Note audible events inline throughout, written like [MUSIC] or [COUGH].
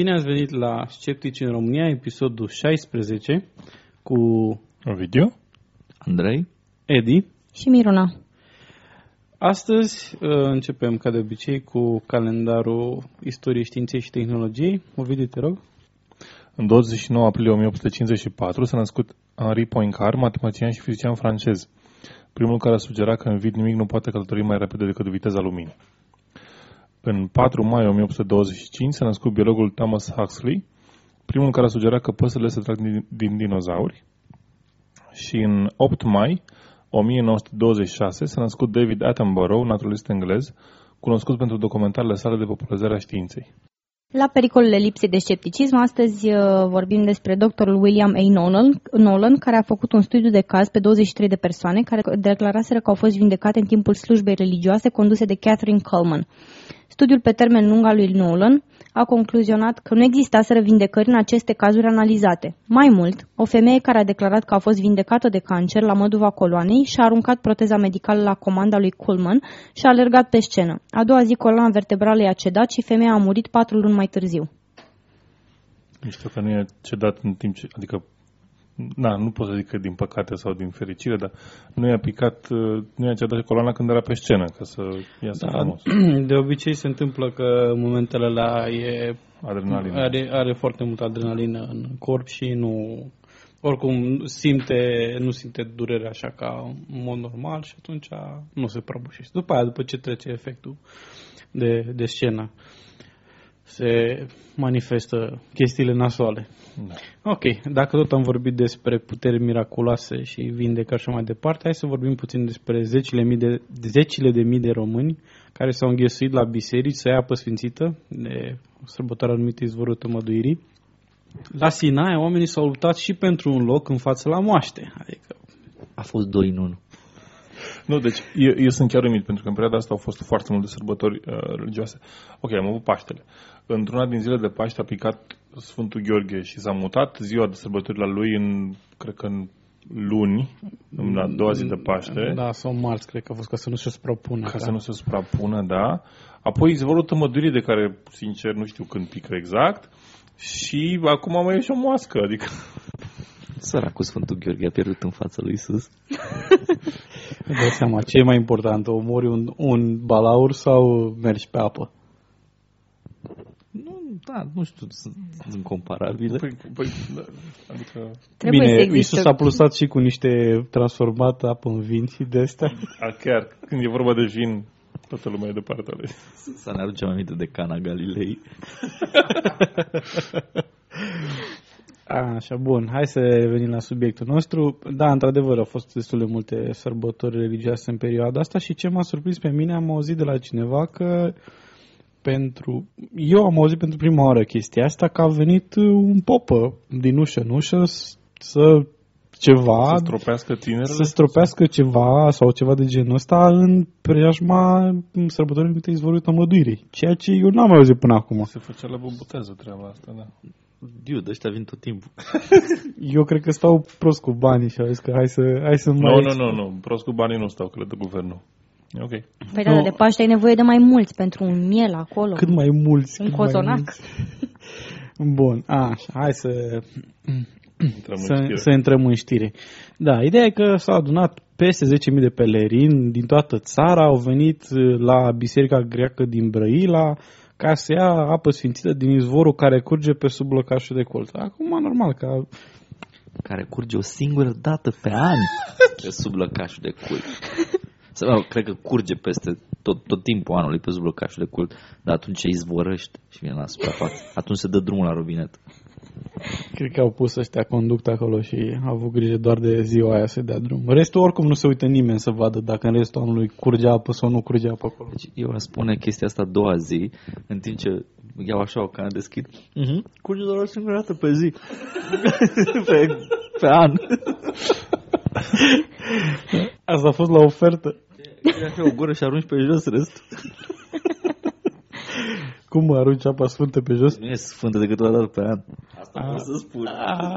Bine ați venit la Sceptici în România, episodul 16, cu Ovidiu? Andrei? Edi. Și Miruna. Astăzi uh, începem, ca de obicei, cu calendarul istoriei științei și tehnologiei. Ovidiu, te rog. În 29 aprilie 1854 s-a născut Henri Poincar, matematician și fizician francez, primul care a sugerat că în vid nimic nu poate călători mai repede decât viteza luminii. În 4 mai 1825 s-a născut biologul Thomas Huxley, primul care a sugerat că păsările se trag din, din dinozauri. Și în 8 mai 1926 s-a născut David Attenborough, naturalist englez, cunoscut pentru documentarele sale de popularizare a științei. La pericolele lipsei de scepticism, astăzi uh, vorbim despre doctorul William A. Nolan, Nolan, care a făcut un studiu de caz pe 23 de persoane care declaraseră că au fost vindecate în timpul slujbei religioase conduse de Catherine Coleman. Studiul pe termen lung al lui Nolan a concluzionat că nu existaseră vindecări în aceste cazuri analizate. Mai mult, o femeie care a declarat că a fost vindecată de cancer la măduva coloanei și-a aruncat proteza medicală la comanda lui Coleman și a alergat pe scenă. A doua zi coloana vertebrală i-a cedat și femeia a murit patru luni mai târziu. Nu știu că nu e cedat în timp ce... Adică na, nu pot să zic că din păcate sau din fericire, dar nu i-a picat, uh, nu i-a cedat coloana când era pe scenă, ca să iasă da, frumos. [CLEARS THROAT] De obicei se întâmplă că în momentele alea e, Adrenalină. are, are foarte multă adrenalină în corp și nu oricum simte, nu simte durere așa ca în mod normal și atunci nu se prăbușește. După aia, după ce trece efectul de, de scenă, se manifestă chestiile nasoale. Da. Ok, dacă tot am vorbit despre puteri miraculoase și vindecări și mai departe, hai să vorbim puțin despre zecile, mii de, zecile de mii de români care s-au înghesuit la biserici să ia apă sfințită de sărbătoarea numită izvorul tămăduirii. La Sinaia oamenii s-au luptat și pentru un loc în față la moaște. Adică A fost doi în unul. Nu, deci eu, eu sunt chiar uimit, pentru că în perioada asta au fost foarte multe sărbători uh, religioase. Ok, am avut Paștele. Într-una din zile de Paște a picat Sfântul Gheorghe și s-a mutat ziua de sărbătorile lui în, cred că în luni, în a doua zi de Paște. Da, sau marți, cred că a fost ca să nu se suprapună. Ca da. să nu se suprapună, da. Apoi izvorul tămădurii de care, sincer, nu știu când pică exact. Și acum mai e și o moască, adică... Săracul Sfântul Gheorghe a pierdut în fața lui Isus. [LAUGHS] Îți dai seama, ce e mai important, omori un, un balaur sau mergi pe apă? Nu, da, nu știu, sunt, sunt comparabile. Păi, păi, da, adică... Trebuie Bine, să existe... Isus a plusat și cu niște transformat apă în vin și de astea. A, chiar, când e vorba de vin, toată lumea e de partea lui. Să ne aducem aminte de Cana Galilei. [LAUGHS] Așa, bun, hai să revenim la subiectul nostru. Da, într-adevăr, au fost destul de multe sărbători religioase în perioada asta și ce m-a surprins pe mine, am auzit de la cineva că pentru... Eu am auzit pentru prima oară chestia asta, că a venit un popă din ușă în ușă s- să ceva, Să stropească tinerile? să stropească ceva sau ceva de genul ăsta în preajma sărbătorii numite izvorul tămăduirii. Ceea ce eu n-am mai auzit până acum. Se făcea la boboteză treaba asta, da. Dude, ăștia vin tot timpul. [LAUGHS] Eu cred că stau prost cu banii și au zis că hai să, hai să mai... Nu, nu, nu, nu. Prost cu banii nu stau, că le dă guvernul. E ok. Păi da, de Paște ai nevoie de mai mulți pentru un miel acolo. Cât mai mulți. Un cât mai cozonac. mulți. [LAUGHS] Bun, așa, hai să, Intrăm în să, știre. să intrăm în știre. Da, ideea e că s-au adunat peste 10.000 de pelerini din toată țara, au venit uh, la Biserica Greacă din Brăila ca să ia apă sfințită din izvorul care curge pe sub lăcașul de colț. Acum, normal, că Care curge o singură dată pe an pe sub lăcașul de cult. Sau, mă, cred că curge peste tot, tot timpul anului pe sub lăcașul de cult, dar atunci izvorăște și vine la suprafață. Atunci se dă drumul la robinet. Cred că au pus ăștia conduct acolo și au avut grijă doar de ziua aia să dea drum. Restul oricum nu se uită nimeni să vadă dacă în restul anului curge apă sau nu curge apă acolo. Deci eu aș spune chestia asta a doua zi, în timp ce iau așa o cană deschid, uh-huh. curge doar o singură dată pe zi. [LAUGHS] pe, pe an. Asta a fost la ofertă. Ia așa o gură și arunci pe jos restul. [LAUGHS] Cum arunci apa sfântă pe jos? Nu e sfântă decât o dată pe an. Asta pot să spun.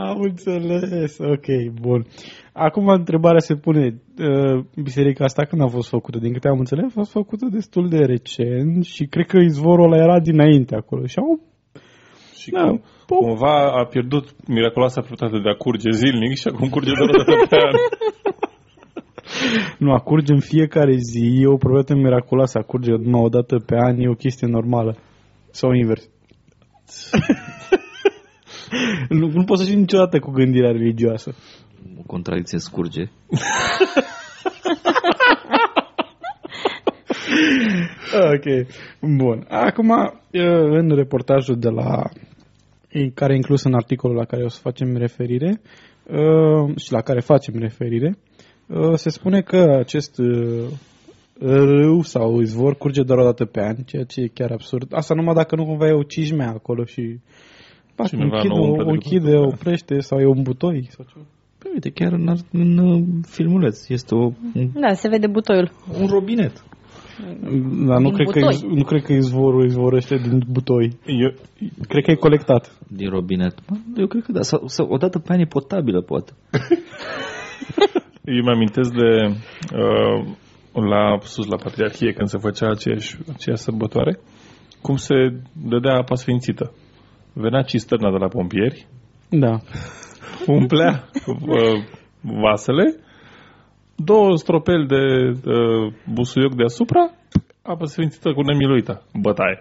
Am înțeles, ok, bun. Acum întrebarea se pune, uh, biserica asta când a fost făcută? Din câte am înțeles, a fost făcută destul de recent și cred că izvorul ăla era dinainte acolo și au Și Da, cum, pop. cumva a pierdut miraculoasa proprietate de a curge zilnic și acum curge doar o dată pe an. Nu, a curge în fiecare zi, e o proprietate miraculoasă, a curge numai o dată pe an, e o chestie normală. Sau invers. [LAUGHS] nu, nu poți să știi niciodată cu gândirea religioasă. O contradicție scurge. [LAUGHS] Ok, bun. Acum, uh, în reportajul de la care e inclus în articolul la care o să facem referire uh, și la care facem referire, uh, se spune că acest uh, râu sau izvor curge doar o dată pe an, ceea ce e chiar absurd. Asta numai dacă nu cumva e o cijmea acolo și pac, Cineva închide, nu o, umple o de închide, lucru. oprește sau e un butoi sau ceva. Păi uite, chiar în, în uh, filmuleț este o, un, Da, se vede butoiul. un robinet. Dar nu Din cred, că, butoi. iz- nu cred că izvorul izvorăște din butoi. Eu, Cred că e colectat. Din robinet. Bă, Eu cred că da. Sau, sau o dată pe an e potabilă, poate. [LAUGHS] eu mi-amintesc de uh, la sus la Patriarhie când se făcea aceeași, aceeași sărbătoare, cum se dădea apa sfințită. Venea cisterna de la pompieri, Da. umplea uh, vasele, două stropeli de uh, busuioc deasupra, apă sfințită cu nemiluită, bătaie.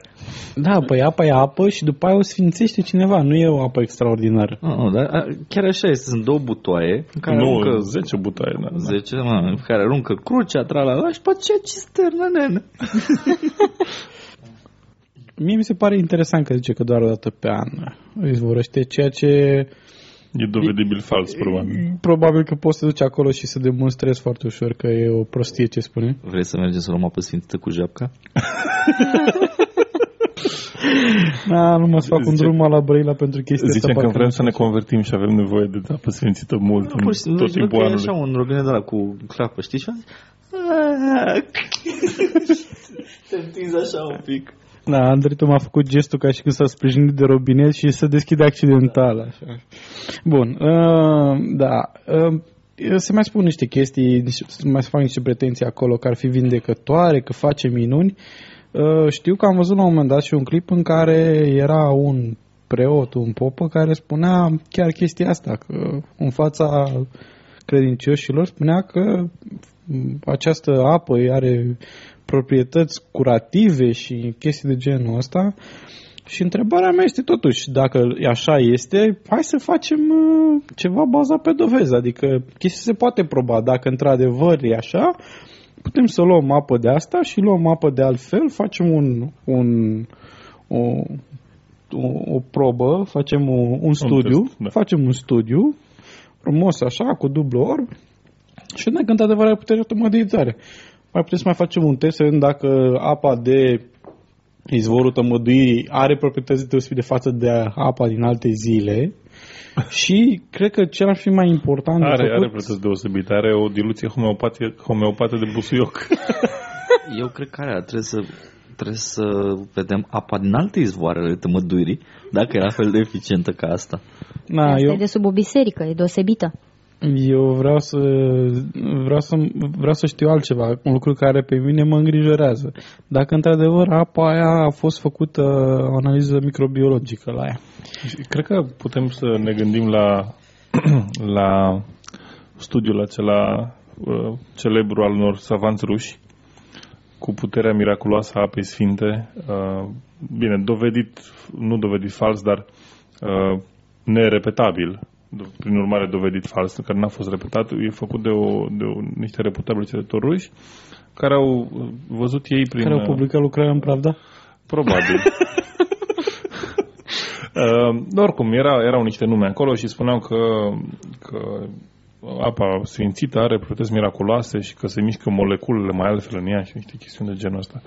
Da, păi apa e apă și după aia o sfințește cineva, nu e o apă extraordinară. Nu, nu, dar a, chiar așa este. Sunt două butoaie în care nu, aruncă 10 butaie. Da, da. 10, mă, în care aruncă crucea, tralala, și pe aceea cisternă, nene. [LAUGHS] Mie mi se pare interesant că zice că doar o dată pe an izvorăște, ceea ce E dovedibil fals, probabil. probabil că poți să te duci acolo și să demonstrezi foarte ușor că e o prostie ce spune. Vrei să mergem să luăm apă sfințită cu japca? [LAUGHS] Da, nu mă să fac un Zice- drum la Brăila pentru chestia asta. Zicem că parcă vrem nu să ne convertim și avem nevoie de apă sfințită mult în Pur și simplu, tot văd timpul că e anului. așa un robinet de la cu clapă, știi? Și am zis, [LAUGHS] te întinzi așa un pic. Da, Andrei tu m-a făcut gestul ca și când s-a sprijinit de robinet și să deschide accidental. Așa. Bun, uh, da. Uh, se mai spun niște chestii, niște- se mai fac niște pretenții acolo că ar fi vindecătoare, că face minuni. Uh, știu că am văzut la un moment dat și un clip în care era un preot, un popă, care spunea chiar chestia asta, că în fața credincioșilor spunea că m, această apă are proprietăți curative și chestii de genul ăsta. Și întrebarea mea este totuși, dacă așa este, hai să facem uh, ceva bazat pe dovezi. Adică chestia se poate proba. Dacă într-adevăr e așa, putem să luăm apă de asta și luăm apă de altfel, facem un, un, o, o, o probă, facem o, un studiu, test, da. facem un studiu frumos așa, cu dublu orb și dacă într-adevăr are putere tămăduitoare. Mai putem să mai facem un test să vedem dacă apa de izvorul tămăduirii are proprietăți deosebite față de apa din alte zile [LAUGHS] și cred că ce ar fi mai important de Are, făcut, are proprietăți deosebite, are o diluție homeopatie, homeopată de busuioc. [LAUGHS] Eu cred că are, trebuie să, trebuie să vedem apa din alte izvoare ale tămăduirii, dacă era fel de eficientă ca asta. Na, Asta eu, e de sub o biserică, e deosebită. Eu vreau să vreau să vreau să știu altceva, un lucru care pe mine mă îngrijorează. Dacă într-adevăr apa aia a fost făcută o analiză microbiologică la ea. Și Cred că putem să ne gândim la, [CLEARS THROAT] la studiul acela uh, celebru al unor savanți ruși cu puterea miraculoasă a apei sfinte. Uh, bine, dovedit, nu dovedit fals, dar uh, nerepetabil. Do- Prin urmare, dovedit fals, care n-a fost repetat, e făcut de, o, de o, niște reputabili cercetători ruși care au uh, văzut ei prin... Care au uh, publicat lucrarea în Pravda? Probabil. [LAUGHS] Uh, oricum, era, erau niște nume acolo și spuneau că, că apa sfințită are proprietăți miraculoase și că se mișcă moleculele mai altfel în ea și niște chestiuni de genul ăsta.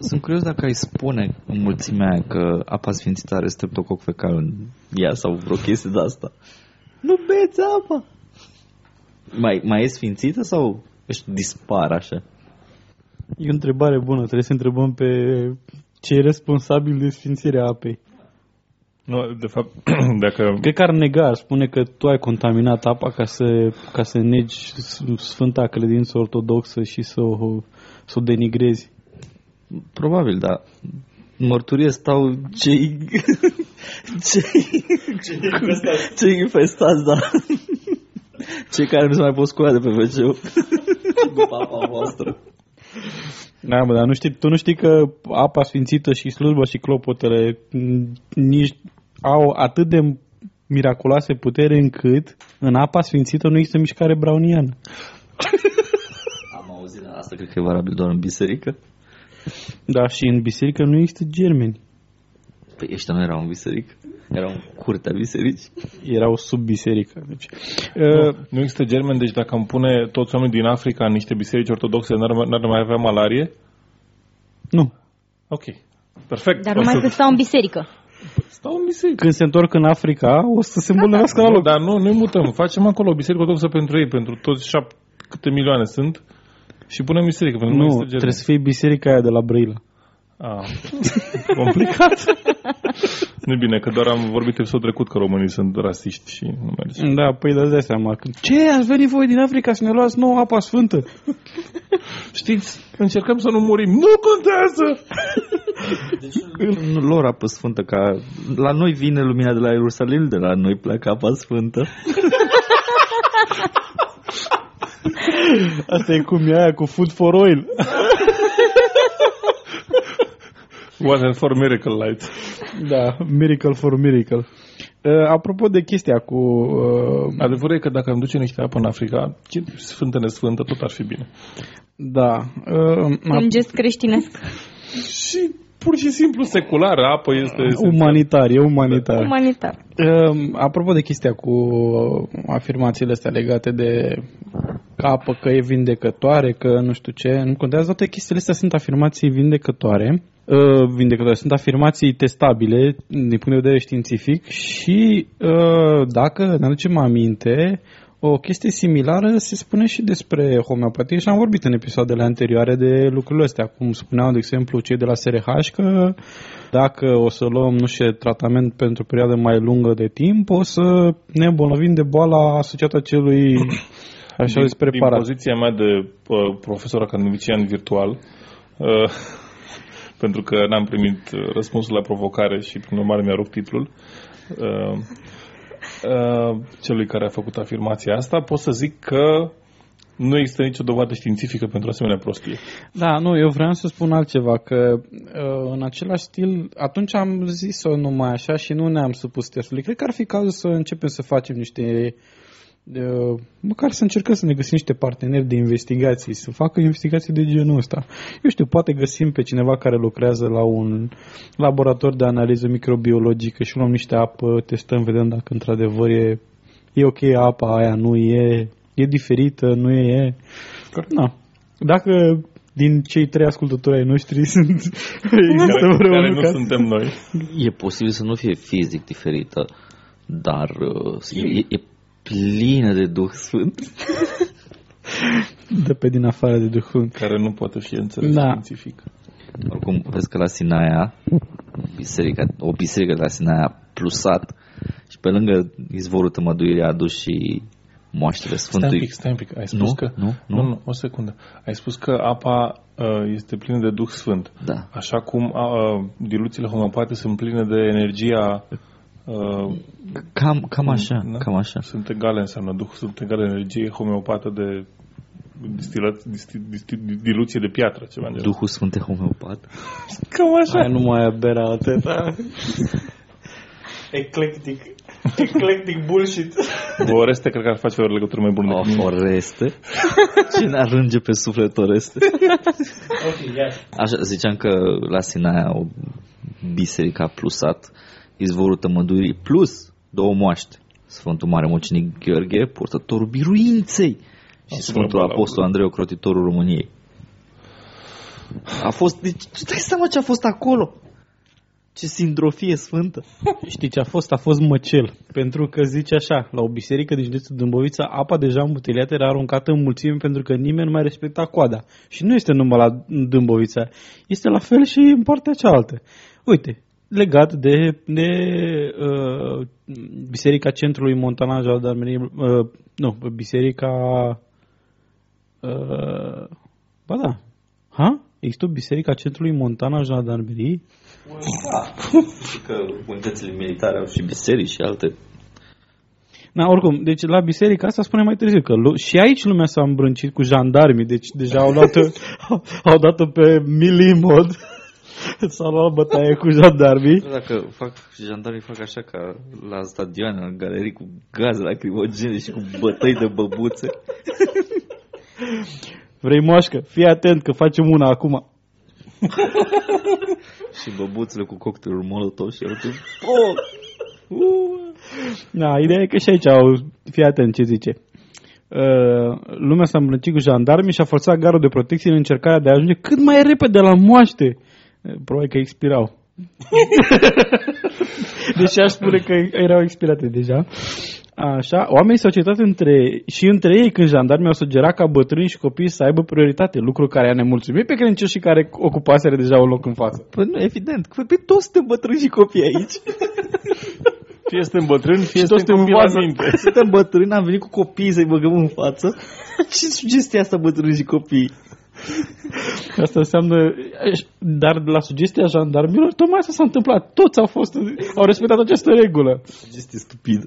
Sunt curios dacă ai spune în mulțimea aia că apa sfințită are streptococ fecal în ea sau vreo chestie de asta. Nu beți apa! Mai, mai e sfințită sau își dispar așa? E o întrebare bună, trebuie să întrebăm pe ce e responsabil de sfințirea apei. Nu, de fapt, [CLEARS THROAT] dacă... Cred că ar nega, ar spune că tu ai contaminat apa ca să, ca să negi Sfânta Credință Ortodoxă și să o, să o denigrezi. Probabil, dar mărturie stau cei... cei... cei infestați, da. Cei care nu se mai pot scoate pe wc după apa voastră. Da, mă, dar nu știi, tu nu știi că apa sfințită și slujba și clopotele m, nici au atât de miraculoase putere încât în apa sfințită nu există mișcare browniană. Am auzit la asta, cred că e valabil doar în biserică. Da, și în biserică nu există germeni. Păi ăștia nu erau în biserică. Erau în curtea bisericii. Erau sub biserică. Deci, Nu, uh, nu există germeni, deci dacă am pune toți oamenii din Africa în niște biserici ortodoxe, n-ar, n-ar mai avea malarie? nu. Ok. Perfect. Dar numai că stau în biserică. Stau în biserică. Când se întorc în Africa, o să se îmbolnăvească la Nu, loc. dar nu, noi mutăm. Facem acolo o biserică ortodoxă pentru ei, pentru toți șapte, câte milioane sunt și punem biserică, pentru că nu, Nu, există germeni. trebuie să fie biserica aia de la Brăila. Ah, [LAUGHS] complicat. nu e bine, că doar am vorbit episodul trecut că românii sunt rasiști și nu merge. Da, păi dați dai seama. Când- Ce, ați venit voi din Africa să ne luați nouă apa sfântă? Știți, încercăm să nu murim. Nu contează! Nu lor apă sfântă, ca la noi vine lumina de la Ierusalim, de la noi pleacă apa sfântă. [LAUGHS] Asta e cum e aia cu food for oil. Water for miracle light. Da, miracle for miracle. Uh, apropo de chestia cu... Uh, Adevărul e că dacă îmi duce niște apă în Africa, ce sfântă nesfântă, tot ar fi bine. da. Uh, Un gest creștinesc. Și pur și simplu secular, apă este... umanitar, e umanitar. Umanitar. Uh, apropo de chestia cu afirmațiile astea legate de că apă, că e vindecătoare, că nu știu ce, nu contează, toate chestiile astea sunt afirmații vindecătoare, uh, vindecătoare, sunt afirmații testabile din punct de vedere științific și uh, dacă ne aducem aminte, o chestie similară se spune și despre homeopatie și am vorbit în episoadele anterioare de lucrurile astea, cum spuneau, de exemplu, cei de la SRH că dacă o să luăm, nu știu, tratament pentru o perioadă mai lungă de timp, o să ne îmbolnăvim de boala asociată acelui așa din, zis din preparat. poziția mea de uh, profesor academician virtual, uh, [LAUGHS] pentru că n-am primit uh, răspunsul la provocare și prin urmare mi-a titlul, uh, uh, celui care a făcut afirmația asta, pot să zic că nu există nicio dovadă științifică pentru asemenea prostie. Da, nu, eu vreau să spun altceva, că uh, în același stil, atunci am zis-o numai așa și nu ne-am supus testului. Cred că ar fi cazul să începem să facem niște uh, măcar să încercăm să ne găsim niște parteneri de investigații, să facă investigații de genul ăsta. Eu știu, poate găsim pe cineva care lucrează la un laborator de analiză microbiologică și luăm niște apă, testăm, vedem dacă într-adevăr e, e ok apa aia, nu e, e diferită, nu e... Na. Dacă din cei trei ascultători ai noștri [LAUGHS] sunt există Care, vreunul care nu ca- suntem noi. E posibil să nu fie fizic diferită, dar uh, e, e plină de Duh Sfânt. de pe din afară de Duhul. Care nu poate fi înțeles Da. științific. Oricum, vezi că la Sinaia, biserica, o biserică de la Sinaia a plusat și pe lângă izvorul tămăduirii a adus și moaștele Stai un Sfântului. pic, stai un pic. Ai spus Nu, că... nu, nu. nu, nu, o secundă. Ai spus că apa uh, este plină de Duh Sfânt. Da. Așa cum uh, diluțiile homeopate sunt pline de energia... Uh, Cam, cam așa, da? cam așa. Sunt egale, înseamnă Duh, sunt egale energie homeopată de distilat, disti, disti, diluție de piatră, ceva de genul. Duhul Sfânt e homeopat. [LAUGHS] Cam așa. Aia nu mai e berea atâta. Eclectic. Eclectic bullshit. Oreste cred că ar face o legătură mai bună O, decât mine. Oreste. [LAUGHS] Cine arânge pe suflet Oreste? Așa, ziceam că la Sinaia o biserică a plusat izvorul tămădurii plus două moaște. Sfântul Mare Mocinic Gheorghe, purtătorul biruinței și Sfântul Apostol Andrei Ocrotitorul României. A fost, deci, dai seama ce a fost acolo? Ce sindrofie sfântă. Știi ce a fost? A fost măcel. Pentru că zice așa, la o biserică din județul Dâmbovița, apa deja îmbuteliată era aruncată în mulțime pentru că nimeni nu mai respecta coada. Și nu este numai la Dâmbovița, este la fel și în partea cealaltă. Uite, legat de, de uh, Biserica Centrului Montana Jandarmerie, uh, nu, Biserica... Uh, ba da, ha? Există o Biserica Centrului Montana Jandarmerie? Da. că unitățile militare au și biserici și alte Na, oricum, deci la biserica asta spune mai târziu că și aici lumea s-a îmbrâncit cu jandarmii, deci deja au dat [LAUGHS] au dat-o pe milimod. [LAUGHS] S-a luat bătaie cu jandarmii. Dacă fac, jandarmii fac așa ca la stadioane, în galerii cu gaze lacrimogene și cu bătăi de băbuțe. [LAUGHS] Vrei moașcă? Fii atent că facem una acum. [LAUGHS] și băbuțele cu cocktailul molotov și altul. Oh! Uh! Da, ideea e că și aici au... Fii atent ce zice. Uh, lumea s-a îmbrăcit cu jandarmii și a forțat garul de protecție în încercarea de a ajunge cât mai repede la moaște. Uh, probabil că expirau. [LAUGHS] Deși aș spune că erau expirate deja. Așa, oamenii s-au cetat între, și între ei când jandarmii au sugerat ca bătrâni și copii să aibă prioritate, lucru care a nemulțumit pe credincioșii care ocupaseră deja un loc în față. Păi nu, evident, că pe toți suntem bătrâni și copii aici. Fie suntem bătrâni, fie suntem copii la minte. [LAUGHS] Suntem bătrâni, am venit cu copiii să-i băgăm în față [LAUGHS] și sugestia asta bătrâni și copii. Asta înseamnă, dar la sugestia jandarmilor, tocmai asta s-a întâmplat. Toți au fost, au respectat această regulă. Sugestie stupidă.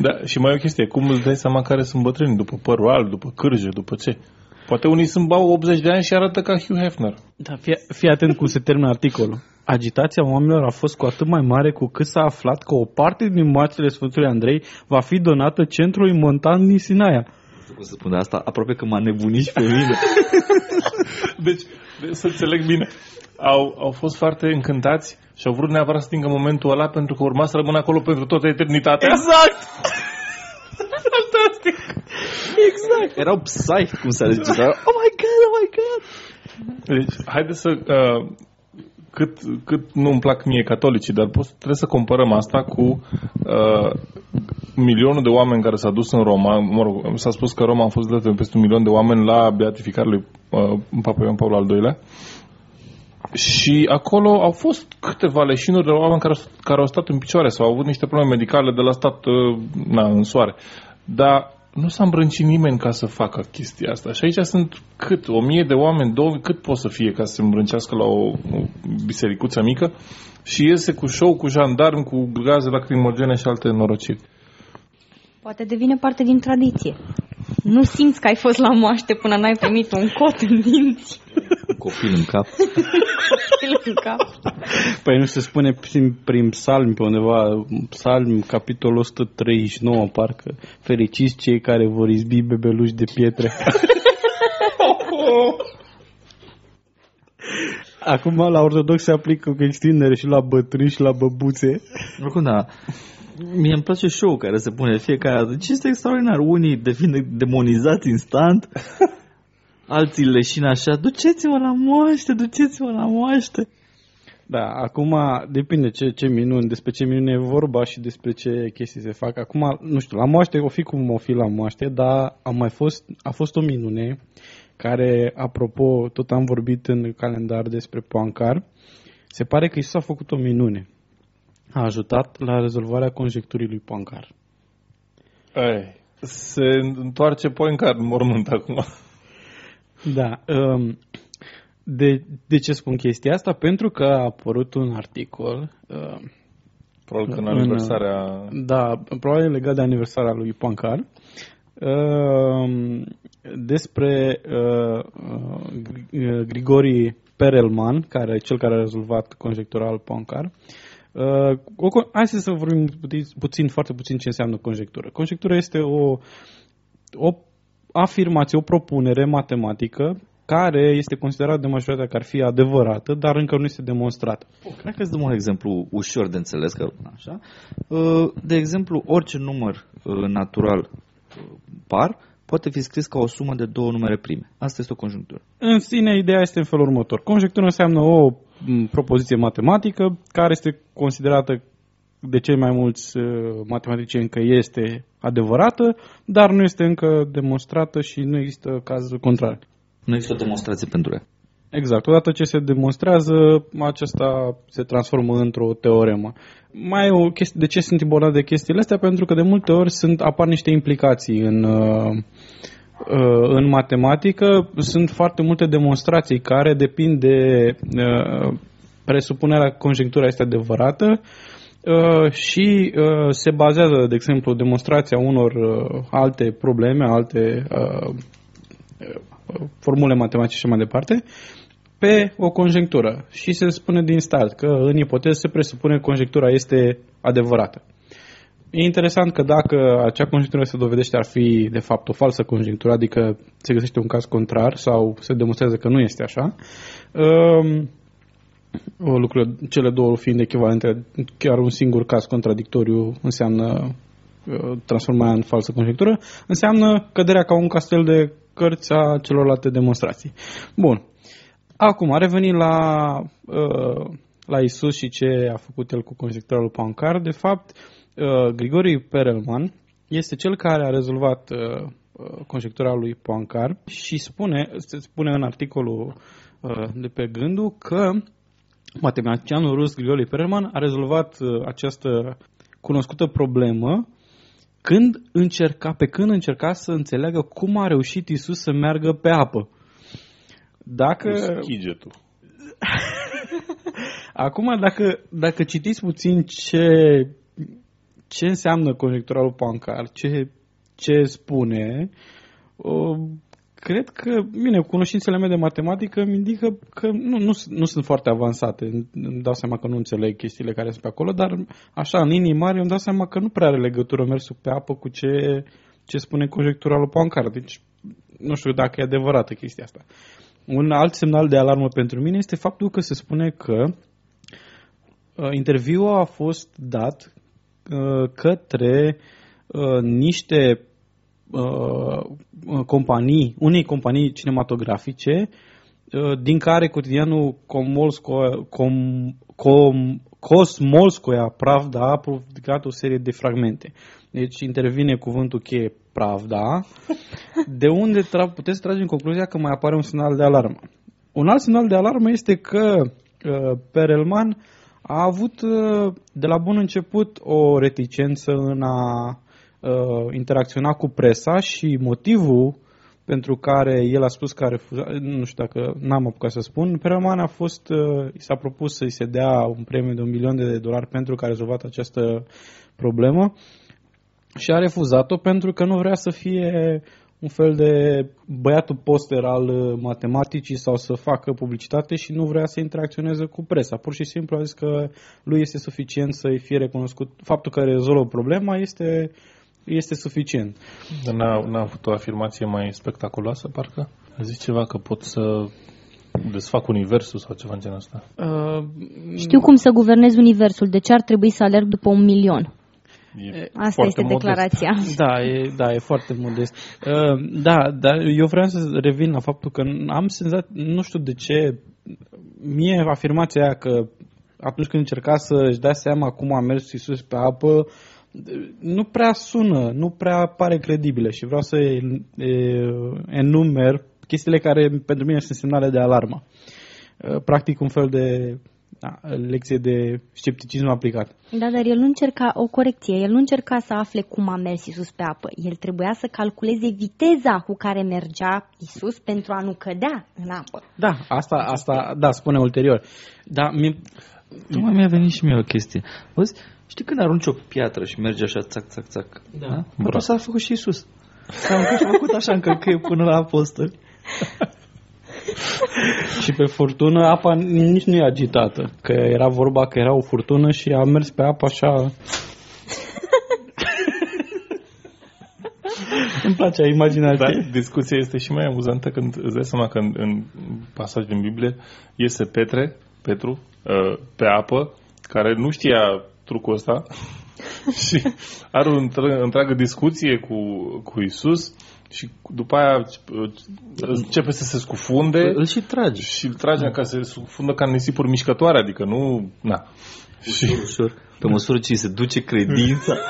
Da, și mai e o chestie, cum îți dai seama care sunt bătrâni? După părul alb, după cârje, după ce? Poate unii sunt bau 80 de ani și arată ca Hugh Hefner. Da, fii, fii atent cum se termină articolul. Agitația oamenilor a fost cu atât mai mare cu cât s-a aflat că o parte din moațele Sfântului Andrei va fi donată centrului montan din Sinaia cum să spun asta, aproape că m-a nebunit și pe mine. [LAUGHS] [LAUGHS] deci, să înțeleg bine, au, au fost foarte încântați și au vrut neapărat să stingă momentul ăla pentru că urma să rămână acolo pentru toată eternitatea. Exact! [LAUGHS] Fantastic! Exact! Erau psai, cum s-a zis. Oh my god, oh my god! Deci, haideți să... Uh, cât, cât nu îmi plac mie catolicii, dar pot, trebuie să comparăm asta cu uh, milionul de oameni care s-a dus în Roma. Mă rog, s-a spus că Roma a fost dată peste un milion de oameni la beatificarea lui uh, Papa Ioan Paul al II-lea. Și acolo au fost câteva leșinuri de oameni care, care au stat în picioare sau au avut niște probleme medicale de la stat uh, na, în soare. Dar nu s-a îmbrâncit nimeni ca să facă chestia asta. Și aici sunt cât? O mie de oameni, două, cât pot să fie ca să se îmbrâncească la o, o bisericuță mică și iese cu show, cu jandarmi, cu gaze lacrimogene și alte norociri. Poate devine parte din tradiție. Nu simți că ai fost la moaște până n-ai primit un cot în dinți. Un copil în cap. copil în cap. Păi nu se spune prin, prin psalmi pe undeva, psalmi, capitolul 139, parcă, fericiți cei care vor izbi bebeluși de pietre. [LAUGHS] Acum la ortodox se aplică cu extindere și la bătrâni și la băbuțe. Oricum, da. Mie îmi place show care se pune fiecare dată. Ce este extraordinar. Unii devin demonizați instant, alții leșin așa. Duceți-mă la moaște, duceți-mă la moaște. Da, acum depinde ce, ce minuni, despre ce minune e vorba și despre ce chestii se fac. Acum, nu știu, la moaște o fi cum o fi la moaște, dar a mai fost, a fost o minune care, apropo, tot am vorbit în calendar despre Poancar, se pare că Isus a făcut o minune a ajutat la rezolvarea conjecturii lui Poincar. Ei, se întoarce Poincar în mormânt acum. Da. Um, de, de ce spun chestia asta? Pentru că a apărut un articol um, Probabil că în aniversarea... Da, probabil legat de aniversarea lui Poincar um, despre uh, uh, Grigori Perelman, care e cel care a rezolvat conjectural Poincar, Uh, o, hai să vorbim puțin, foarte puțin ce înseamnă conjectură. Conjectura este o, o afirmație, o propunere matematică care este considerat de majoritatea că ar fi adevărată, dar încă nu este demonstrată. Cred că îți dăm un exemplu ușor de înțeles, că așa. Uh, De exemplu, orice număr uh, natural uh, par poate fi scris ca o sumă de două numere prime. Asta este o conjunctură. În sine, ideea este în felul următor. Conjectura înseamnă o m, propoziție matematică care este considerată de cei mai mulți uh, matematicieni că este adevărată, dar nu este încă demonstrată și nu există caz contrar. Nu există o demonstrație pentru ea. Exact. Odată ce se demonstrează, acesta se transformă într-o teoremă. Mai e o chestie, de ce sunt important de chestiile astea? Pentru că de multe ori sunt apar niște implicații în, uh, uh, în matematică. Sunt foarte multe demonstrații care depind de uh, presupunerea că conjectura este adevărată uh, și uh, se bazează, de exemplu, demonstrația unor uh, alte probleme, alte uh, uh, formule matematice și mai departe, pe o conjectură. Și se spune din start că în ipoteză se presupune că conjectura este adevărată. E interesant că dacă acea conjectură se dovedește ar fi de fapt o falsă conjectură, adică se găsește un caz contrar sau se demonstrează că nu este așa, um, o lucruri, cele două fiind echivalente, chiar un singur caz contradictoriu înseamnă uh, transformarea în falsă conjectură, înseamnă căderea ca un castel de cărți a celorlalte demonstrații. Bun. Acum, revenim la, uh, la Isus și ce a făcut el cu conjectura lui Poincar. De fapt, uh, Grigori Perelman este cel care a rezolvat uh, uh, conjectura lui Poincar și spune, se spune în articolul uh, de pe gândul că matematicianul rus Grigori Perelman a rezolvat uh, această cunoscută problemă când încerca, pe când încerca să înțeleagă cum a reușit Isus să meargă pe apă. Dacă, Schigetul. [LAUGHS] Acum, dacă, dacă citiți puțin ce, ce înseamnă conjectura lui Poincar, ce, ce spune, o, cred că, bine, cunoștințele mele de matematică îmi indică că nu, nu, nu sunt foarte avansate. Îmi dau seama că nu înțeleg chestiile care sunt pe acolo, dar așa, în linii mari, îmi dau seama că nu prea are legătură mersul pe apă cu ce, ce spune conjectura lui Poincar. Deci, nu știu dacă e adevărată chestia asta. Un alt semnal de alarmă pentru mine este faptul că se spune că uh, interviul a fost dat uh, către uh, niște uh, companii, unei companii cinematografice uh, din care cotidianul Komolsko, Com, Com, Kosmolskoia Pravda a publicat o serie de fragmente. Deci intervine cuvântul cheie Pravda, de unde tra- puteți trage în concluzia că mai apare un semnal de alarmă. Un alt semnal de alarmă este că uh, Perelman a avut uh, de la bun început o reticență în a uh, interacționa cu presa și motivul pentru care el a spus că a refuzat, nu știu dacă n-am apucat să spun, Perelman a fost, uh, i s-a propus să-i se dea un premiu de un milion de dolari pentru că a rezolvat această problemă și a refuzat-o pentru că nu vrea să fie un fel de băiatul poster al uh, matematicii sau să facă publicitate și nu vrea să interacționeze cu presa. Pur și simplu a zis că lui este suficient să-i fie recunoscut. Faptul că rezolvă problema este, este suficient. Dar n-a, n-a avut o afirmație mai spectaculoasă, parcă? A zis ceva că pot să desfac universul sau ceva în genul ăsta. Uh, Știu cum să guvernez universul, de ce ar trebui să alerg după un milion? E Asta foarte este modest. declarația. [LAUGHS] Da, e, da, e foarte modest. Uh, da, dar eu vreau să revin la faptul că am senzat, nu știu de ce, mie afirmația aia că atunci când încerca să-și dea seama cum a mers Iisus pe apă, nu prea sună, nu prea pare credibilă și vreau să e, enumer chestiile care pentru mine sunt semnale de alarmă. Uh, Practic un fel de da, lecție de scepticism aplicat. Da, dar el nu încerca o corecție, el nu încerca să afle cum a mers Isus pe apă. El trebuia să calculeze viteza cu care mergea Isus pentru a nu cădea în apă. Da, asta, asta, da, spune ulterior. Da, mi Tocmai mi-a venit și mie o chestie. Auzi, știi când arunci o piatră și merge așa, țac, țac, țac? Da. da? Asta s-a făcut și Isus. S-a aruncat și a făcut așa în călcâie până la apostol. [LAUGHS] Și pe furtună apa nici nu e agitată, că era vorba că era o furtună și a mers pe apă așa... [LAUGHS] Îmi place imaginație. Dar discuția este și mai amuzantă când îți dai seama că în, în pasaj din Biblie iese Petre, Petru, uh, pe apă, care nu știa trucul ăsta [LAUGHS] și are o între- întreagă discuție cu, cu Isus și după aia uh, începe să se scufunde Îl și tragi. și îl trage ca să se scufundă ca nisipuri mișcătoare, adică nu... Na. Și, Ușor. Pe măsură ce îi se duce credința. [LAUGHS]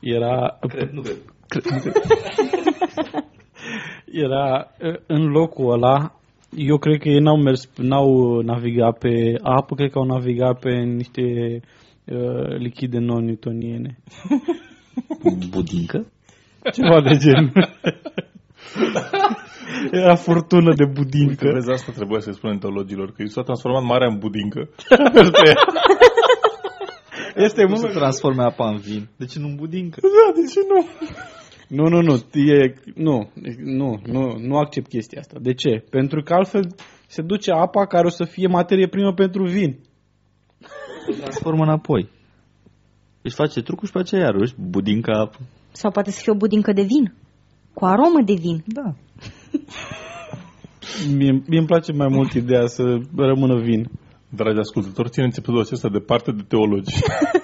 Era, Cred, nu cred. [LAUGHS] era uh, în locul ăla, eu cred că ei n-au mers, n-au navigat pe apă, cred că au navigat pe niște uh, lichide non-newtoniene. [LAUGHS] Budincă? Ceva de gen. Era furtună de budincă. Vezi, asta trebuie să-i spunem teologilor, că Isus a transformat marea în budincă. [LAUGHS] Este Cum mult să transforme apa în vin? De ce nu în budincă? Da, de ce nu? Nu, nu, nu, e, nu, nu, nu, nu accept chestia asta. De ce? Pentru că altfel se duce apa care o să fie materie primă pentru vin. Transformă înapoi. Își face trucul și pe aceea iarăși budinca apă. Sau poate să fie o budincă de vin. Cu aromă de vin. Da. Mie, mie îmi place mai mult ideea să rămână vin. Dragi ascultători, țineți episodul acesta departe de teologi. [LAUGHS]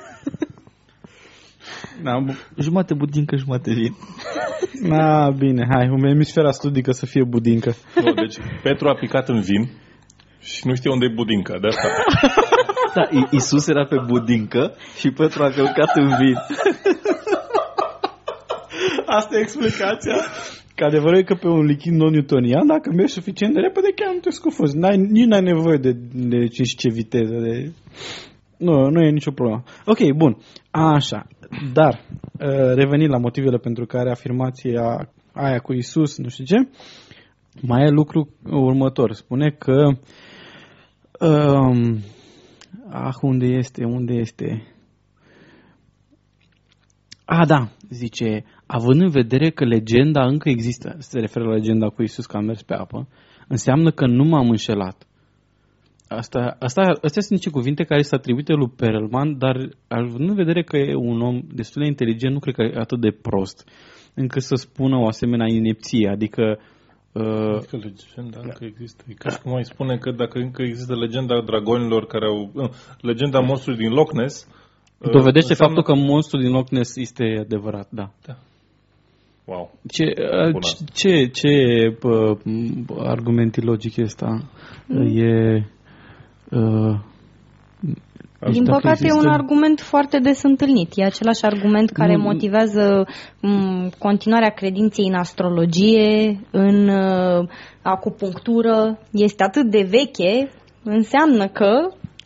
Na, Jumate budincă, jumate vin. [LAUGHS] na, bine, hai, în emisfera studică să fie budincă. nu, deci Petru a picat în vin și nu știe unde e budinca, de asta. [LAUGHS] Da, I- Isus era pe budincă și Petru a călcat în vin. Asta e explicația. Că adevărul e că pe un lichid non-newtonian, dacă mergi suficient de repede, chiar nu te scufuzi. N-ai, nici n-ai nevoie de, de ce și ce viteză. De... Nu, nu e nicio problemă. Ok, bun. Așa. Dar, uh, revenind la motivele pentru care afirmația aia cu Isus, nu știu ce, mai e lucru următor. Spune că um, ah, unde este, unde este? A, da, zice, având în vedere că legenda încă există, se referă la legenda cu Isus că a mers pe apă, înseamnă că nu m-am înșelat. Asta, asta, astea sunt niște cuvinte care se atribuite lui Perelman, dar având în vedere că e un om destul de inteligent, nu cred că e atât de prost încât să spună o asemenea inepție. Adică uh, Că legenda încă există. E ca și cum ai spune că dacă încă există legenda dragonilor care au... uh, Legenda monstrului din Loch Ness... uh, dovedește înseamnă- faptul că monstrul din Loch Ness este adevărat, da. Wow. Ce, uh, Bună. ce, ce uh, argument logic e ăsta? E... Uh, Din dacă păcate e există- un argument foarte des întâlnit. E același argument care Nu- motivează m, continuarea credinței în astrologie, în uh, acupunctură. Este atât de veche, înseamnă că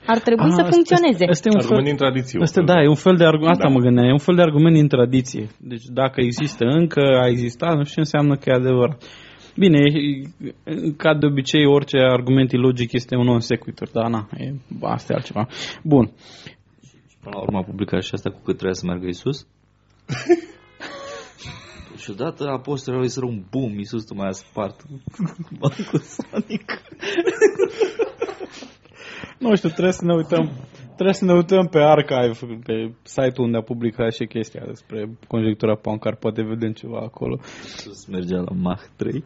ar trebui Ah, să asta- funcționeze. Asta e un Argument fel, din tradiție. asta, da, e un fel de argument, asta Da. mă gândeam, e un fel de argument din tradiție. Deci dacă există încă, a existat, nu știu, înseamnă că e adevărat. Bine, e- ca de obicei, orice argument logic este un non sequitur, dar na, e, asta e altceva. Bun. Până la urmă a publicat și asta cu cât trebuia să meargă Isus. [LAUGHS] și odată apostolii au zis un boom, Isus tu mai a spart bancul sonic. Nu știu, trebuie să ne uităm Trebuie să ne uităm pe archive, pe site-ul unde a publicat și chestia despre conjectura Poincar, poate vedem ceva acolo. Isus mergea la Mach 3.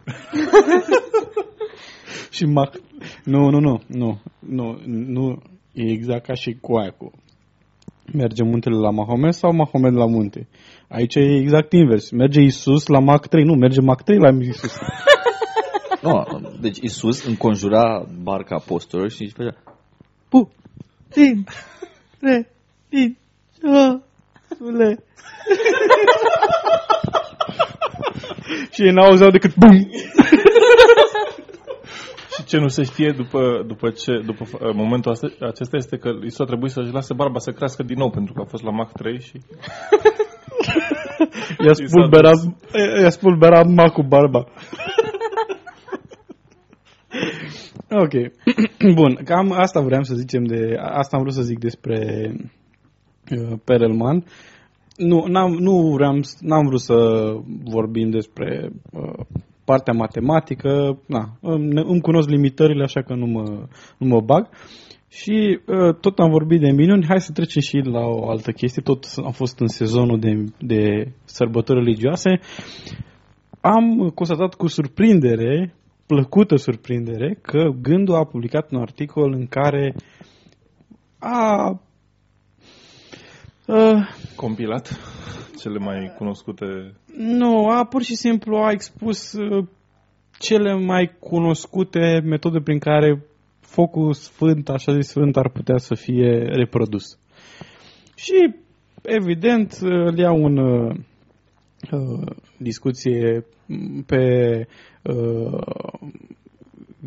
[LAUGHS] Și Mach... Nu, nu, nu, nu, nu, nu, e exact ca și cu aia cu... Merge muntele la Mahomet sau Mahomet la munte? Aici e exact invers. Merge Isus la Mach 3. Nu, merge Mach 3 la Isus. [LAUGHS] Nu, deci Isus înconjura barca apostolilor și își făcea Pu, din, re, din, le. și ei n-auzeau decât BUM! Și ce nu se știe după, după, ce, după uh, momentul asta, acesta este că Isus a trebuit să-și lase barba să crească din nou pentru că a fost la Mach 3 și I-a spulberat, i-a spulberat Mach cu barba. Ok. [CLEARS THROAT] Bun, cam asta vreau să zicem de... Asta am vrut să zic despre uh, Perelman. Nu, n-am, nu vreau, n-am vrut să vorbim despre uh, partea matematică. Na, îmi, îmi cunosc limitările, așa că nu mă, nu mă bag. Și uh, tot am vorbit de minuni, hai să trecem și la o altă chestie, tot am fost în sezonul de, de sărbători religioase. Am constatat cu surprindere, plăcută surprindere, că Gândul a publicat un articol în care a... Uh, Compilat cele mai cunoscute... nu, a pur și simplu a expus uh, cele mai cunoscute metode prin care focul sfânt, așa zis sfânt, ar putea să fie reprodus. Și, evident, îl iau în uh, uh, discuție pe uh,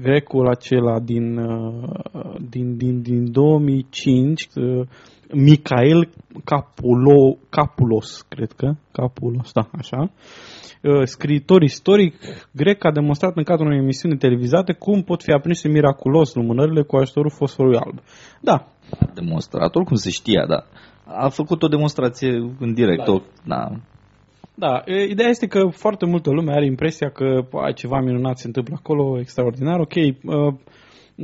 grecul acela din, uh, din, din, din 2005, uh, Michael Capulo, Capulos, cred că, Capulos, da, așa, uh, scriitor istoric grec a demonstrat în cadrul unei emisiuni televizate cum pot fi aprinse miraculos lumânările cu ajutorul fosforului alb. Da, A demonstrat, oricum se știa, da. A făcut o demonstrație în direct, o, da. Da, e, ideea este că foarte multă lume are impresia că a, ceva minunat se întâmplă acolo, extraordinar. Ok, uh,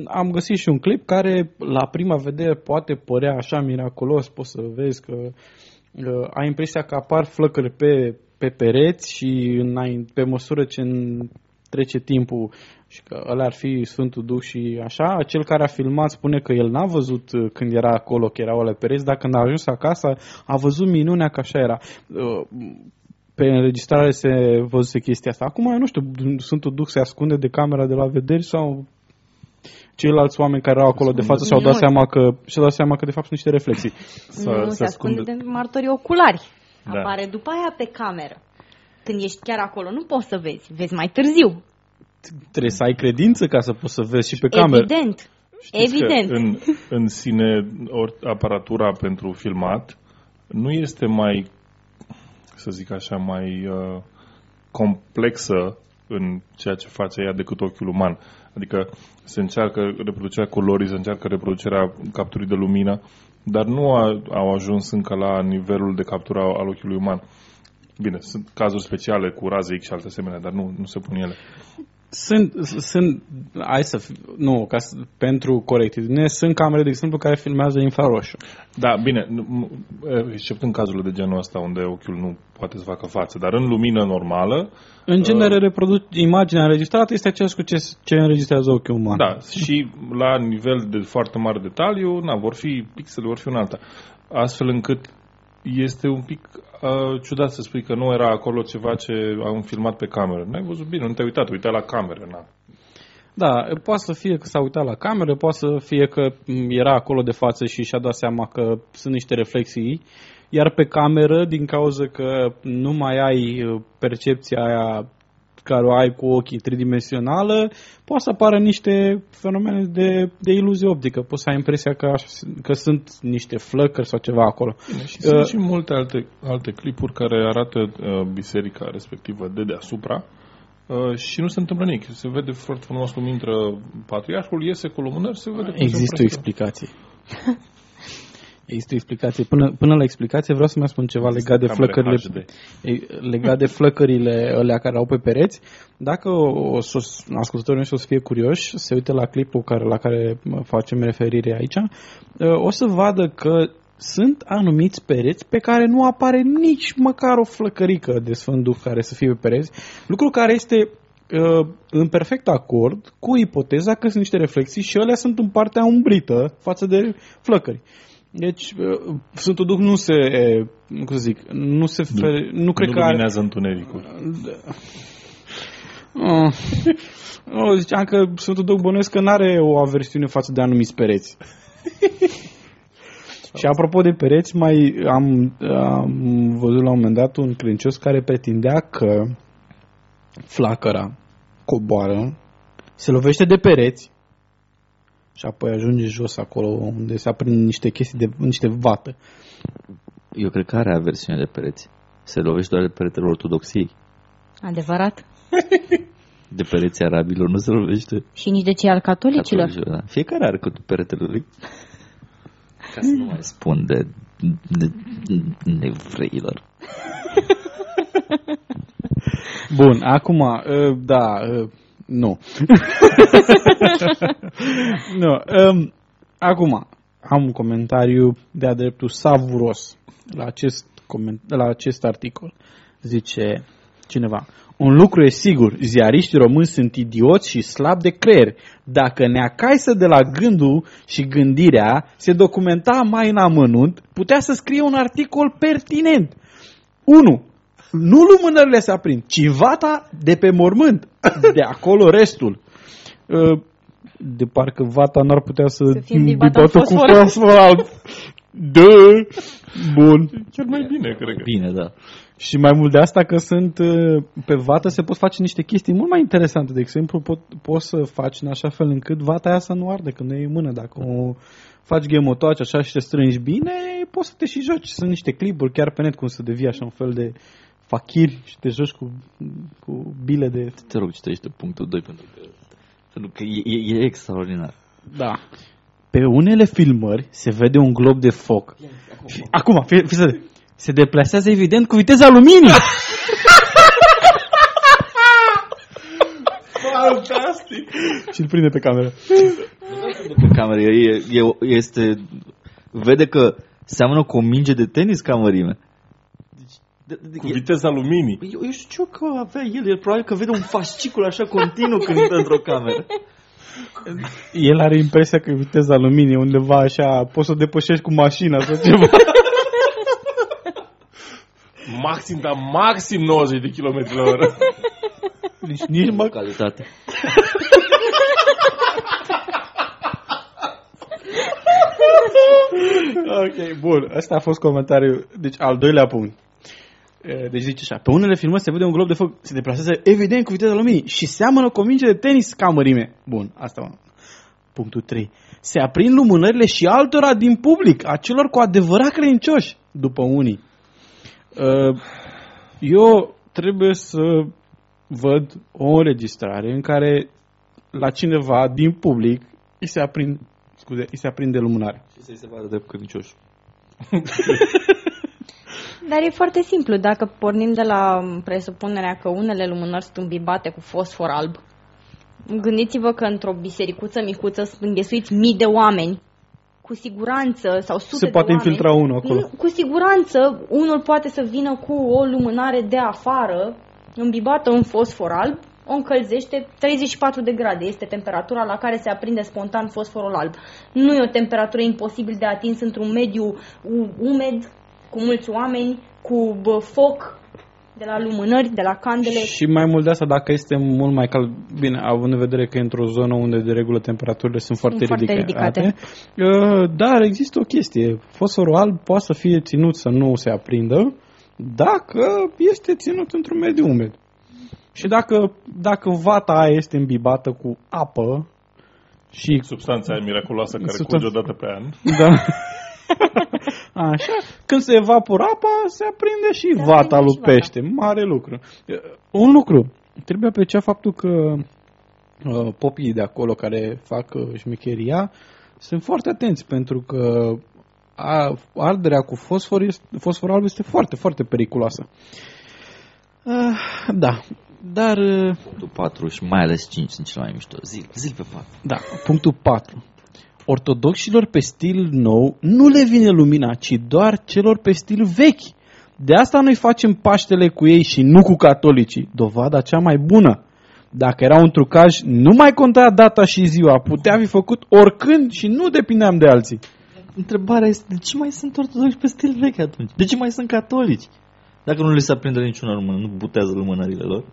am găsit și un clip care la prima vedere poate părea așa miraculos, poți să vezi că uh, ai impresia că apar flăcări pe, pe pereți și înainte, pe măsură ce în- trece timpul și că ăla ar fi Sfântul Duh și așa, cel care a filmat spune că el n-a văzut uh, când era acolo că erau ale pereți, dar când a ajuns acasă a văzut minunea că așa era. Uh, pe înregistrare se văzuse chestia asta. Acum, eu nu știu, Sfântul Duh se ascunde de camera de la vederi sau ceilalți oameni care erau acolo de față și-au dat Nu. seama că, și-au dat seama că de fapt sunt niște reflexii. nu se ascunde de martorii oculari. Da. Apare după aia pe cameră. Când ești chiar acolo, nu poți să vezi. Vezi mai târziu. Trebuie să ai credință ca să poți să vezi și pe cameră. Evident. Știți Evident. Că în, în sine, ori aparatura pentru filmat nu este mai, să zic așa, mai uh, complexă în ceea ce face ea decât ochiul uman. Adică se încearcă reproducerea culorii, se încearcă reproducerea capturii de lumină, dar nu a, au ajuns încă la nivelul de captură al ochiului uman. Bine, sunt cazuri speciale cu raze X și alte asemenea, dar nu, nu se pun ele. Sunt, sunt, hai să, fi- nu, ca să, pentru corectitudine, sunt camere, de exemplu, care filmează infraroșu. Da, bine, nu- nu- except în cazurile de genul ăsta unde ochiul nu poate să facă față, dar în lumină normală, În Uh. genere, reprodu- imaginea înregistrată este aceeași cu ce, ce înregistrează ochiul uman. da, și la nivel de foarte mare detaliu, na, vor fi pixele, vor fi un alta. Astfel încât este un pic uh, ciudat să spui că nu era acolo ceva ce am filmat pe cameră. N-ai văzut bine, nu te-ai uitat, uitai la cameră, na. Da, poate să fie că s-a uitat la cameră, poate să fie că m, era acolo de față și și-a dat seama că sunt niște reflexii, iar pe cameră, din cauza că nu mai ai uh, percepția aia care o ai cu ochii tridimensională, poate să apară niște fenomene de, de iluzie optică. Poți să ai impresia că, așa, că sunt niște flăcări sau ceva acolo. Bine, și Uh, sunt și multe alte, alte clipuri care arată uh, biserica respectivă de deasupra uh, și nu se întâmplă nimic. Se vede foarte frumos cum intră patriarhul, iese cu lumânări, se vede cum se Există o împrăștie. explicație. [LAUGHS] Există o explicație. Până, până la explicație vreau să mai spun ceva legat de Camere flăcările, HD. Ei, legat de flăcările alea care au pe pereți. Dacă o, o să, ascultătorii noștri o să fie curioși, se uite la clipul care, la care mă, facem referire aici, o să vadă că sunt anumiți pereți pe care nu apare nici măcar o flăcărică de Sfânt Duh care să fie pe pereți, lucru care este uh, în perfect acord cu ipoteza că sunt niște reflexii și alea sunt în partea umbrită față de flăcări. Deci, uh, Sfântul Duh nu se, eh, cum să zic, nu se, fe, nu, cred nu că are, luminează întunericul. Oh. Oh, ziceam că Sfântul Duh bănuiesc că nu are o aversiune față de anumiți pereți. [LAUGHS] Și apropo de pereți, mai am, am văzut la un moment dat un credincios care pretindea că flacăra coboară, se lovește de pereți și apoi ajunge jos acolo unde se aprind niște chestii de niște vată. Eu cred că are aversiune de pereți. Se lovește doar de peretele ortodoxiei. Adevărat? [LAUGHS] De pereții arabilor nu se lovește. Și nici de cei al catolicilor. Catolicilor, Da. Fiecare are cât peretele lui. Ca să nu mai spun de, de, de nevreilor. Bun, acum, uh, da, uh, nu. [LAUGHS] nu. Um, Acum, am un comentariu de-a dreptul savuros la acest, coment- la acest articol. Zice cineva, un lucru e sigur, ziariștii români sunt idioți și slab de creier. Dacă ne acaisă de la gândul și gândirea se documenta mai în amănunt, putea să scrie un articol pertinent. 1. Nu lumânările se aprind, ci vata de pe mormânt. De acolo restul. [LAUGHS] Uh, De parcă vata n-ar putea să, Să fie îmbibată în îmbibată cu fosfor. fosfor [LAUGHS] alb. Da. Bun. Chiar mai bine, cred că. Bine, da. Și mai mult de asta că sunt uh, pe vată se pot face niște chestii mult mai interesante. De exemplu, pot, poți să faci în așa fel încât vata aia să nu arde când o iei în mână. Dacă o faci ghemotoace așa și te strângi bine, poți să te și joci. Sunt niște clipuri chiar pe net cum să devii așa un fel de fachir și te joci cu, cu bile de... Te rog, citește punctul 2 pentru că, pentru că e, e, e extraordinar. Da. Pe unele filmări se vede un glob de foc. Și, acum, fi, fi să se deplasează evident cu viteza luminii. [LAUGHS] Fantastic! și îl prinde pe cameră. Pe cameră, e, e, este... Vede că seamănă cu o minge de tenis ca mărime. Deci, de, de, Cu e- viteza luminii. Eu, eu știu ce că avea el, el probabil că vede un fascicul așa continuu când intră într-o cameră. [LAUGHS] El are impresia că viteza luminii e undeva așa, poți să o depășești cu mașina sau ceva. [LAUGHS] Maxim, dar maxim 90 de km la oră. Deci [LAUGHS] nici mă... Calitate. Ok, bun. Asta a fost comentariul. Deci, al doilea punct. E, Deci zice așa, pe unele filmări se vede un glob de foc, se deplasează evident cu viteza luminii și seamănă cu o minge de tenis ca mărime. Bun, asta mă. Punctul 3. Se aprind lumânările și altora din public, a celor cu adevărat credincioși, după unii. Uh, Eu trebuie să văd o înregistrare în care la cineva din public îi se aprind, scuze, îi se aprinde lumânare. Și să-i se vadă de credincioși. [LAUGHS] Dar e foarte simplu. Dacă pornim de la presupunerea că unele lumânări sunt îmbibate cu fosfor alb, gândiți-vă că într-o bisericuță micuță sunt înghesuiți mii de oameni. Cu siguranță, sau sute Se de poate oameni. infiltra unul acolo. Nu, Cu siguranță, unul poate să vină cu o lumânare de afară, îmbibată în fosfor alb, o încălzește 34 de grade. Este temperatura la care se aprinde spontan fosforul alb. Nu e o temperatură imposibil de atins într-un mediu u- umed, cu mulți oameni, cu bă, foc de la lumânări, de la candele. Și mai mult de asta, dacă este mult mai cald, bine, având în vedere că e într-o zonă unde de regulă temperaturile sunt foarte, foarte ridicate, ridicate. uh, dar există o chestie. Fosforul alb poate să fie ținut să nu se aprindă dacă este ținut într-un mediu umed. Și dacă, dacă vata aia este îmbibată cu apă și Substanța aia miraculoasă care Substanța- curge o dată pe an. Da. [LAUGHS] [LAUGHS] Așa, când se evaporă apa, se aprinde și Se vata aprinde lui și vata. pește. Mare lucru. Uh, Un lucru. Trebuie apreciat faptul că uh, popii de acolo care fac uh, șmecheria sunt foarte atenți pentru că a, arderea cu fosfor, este, fosfor alb este foarte, foarte periculoasă. Uh, da, dar uh, Punctul 4 și mai ales 5 sunt cele mai mișto. Zil, zil pe 4. Da, punctul 4. Ortodoxilor pe stil nou nu le vine lumina, ci doar celor pe stil vechi. De asta noi facem Paștele cu ei și nu cu catolicii. Dovada cea mai bună. Dacă era un trucaj, nu mai conta data și ziua. Putea fi făcut oricând și nu depindeam de alții. Întrebarea este, de ce mai sunt ortodoxi pe stil vechi atunci? De ce mai sunt catolici? Dacă nu li se aprinde niciuna lumână, nu butează lumânările lor.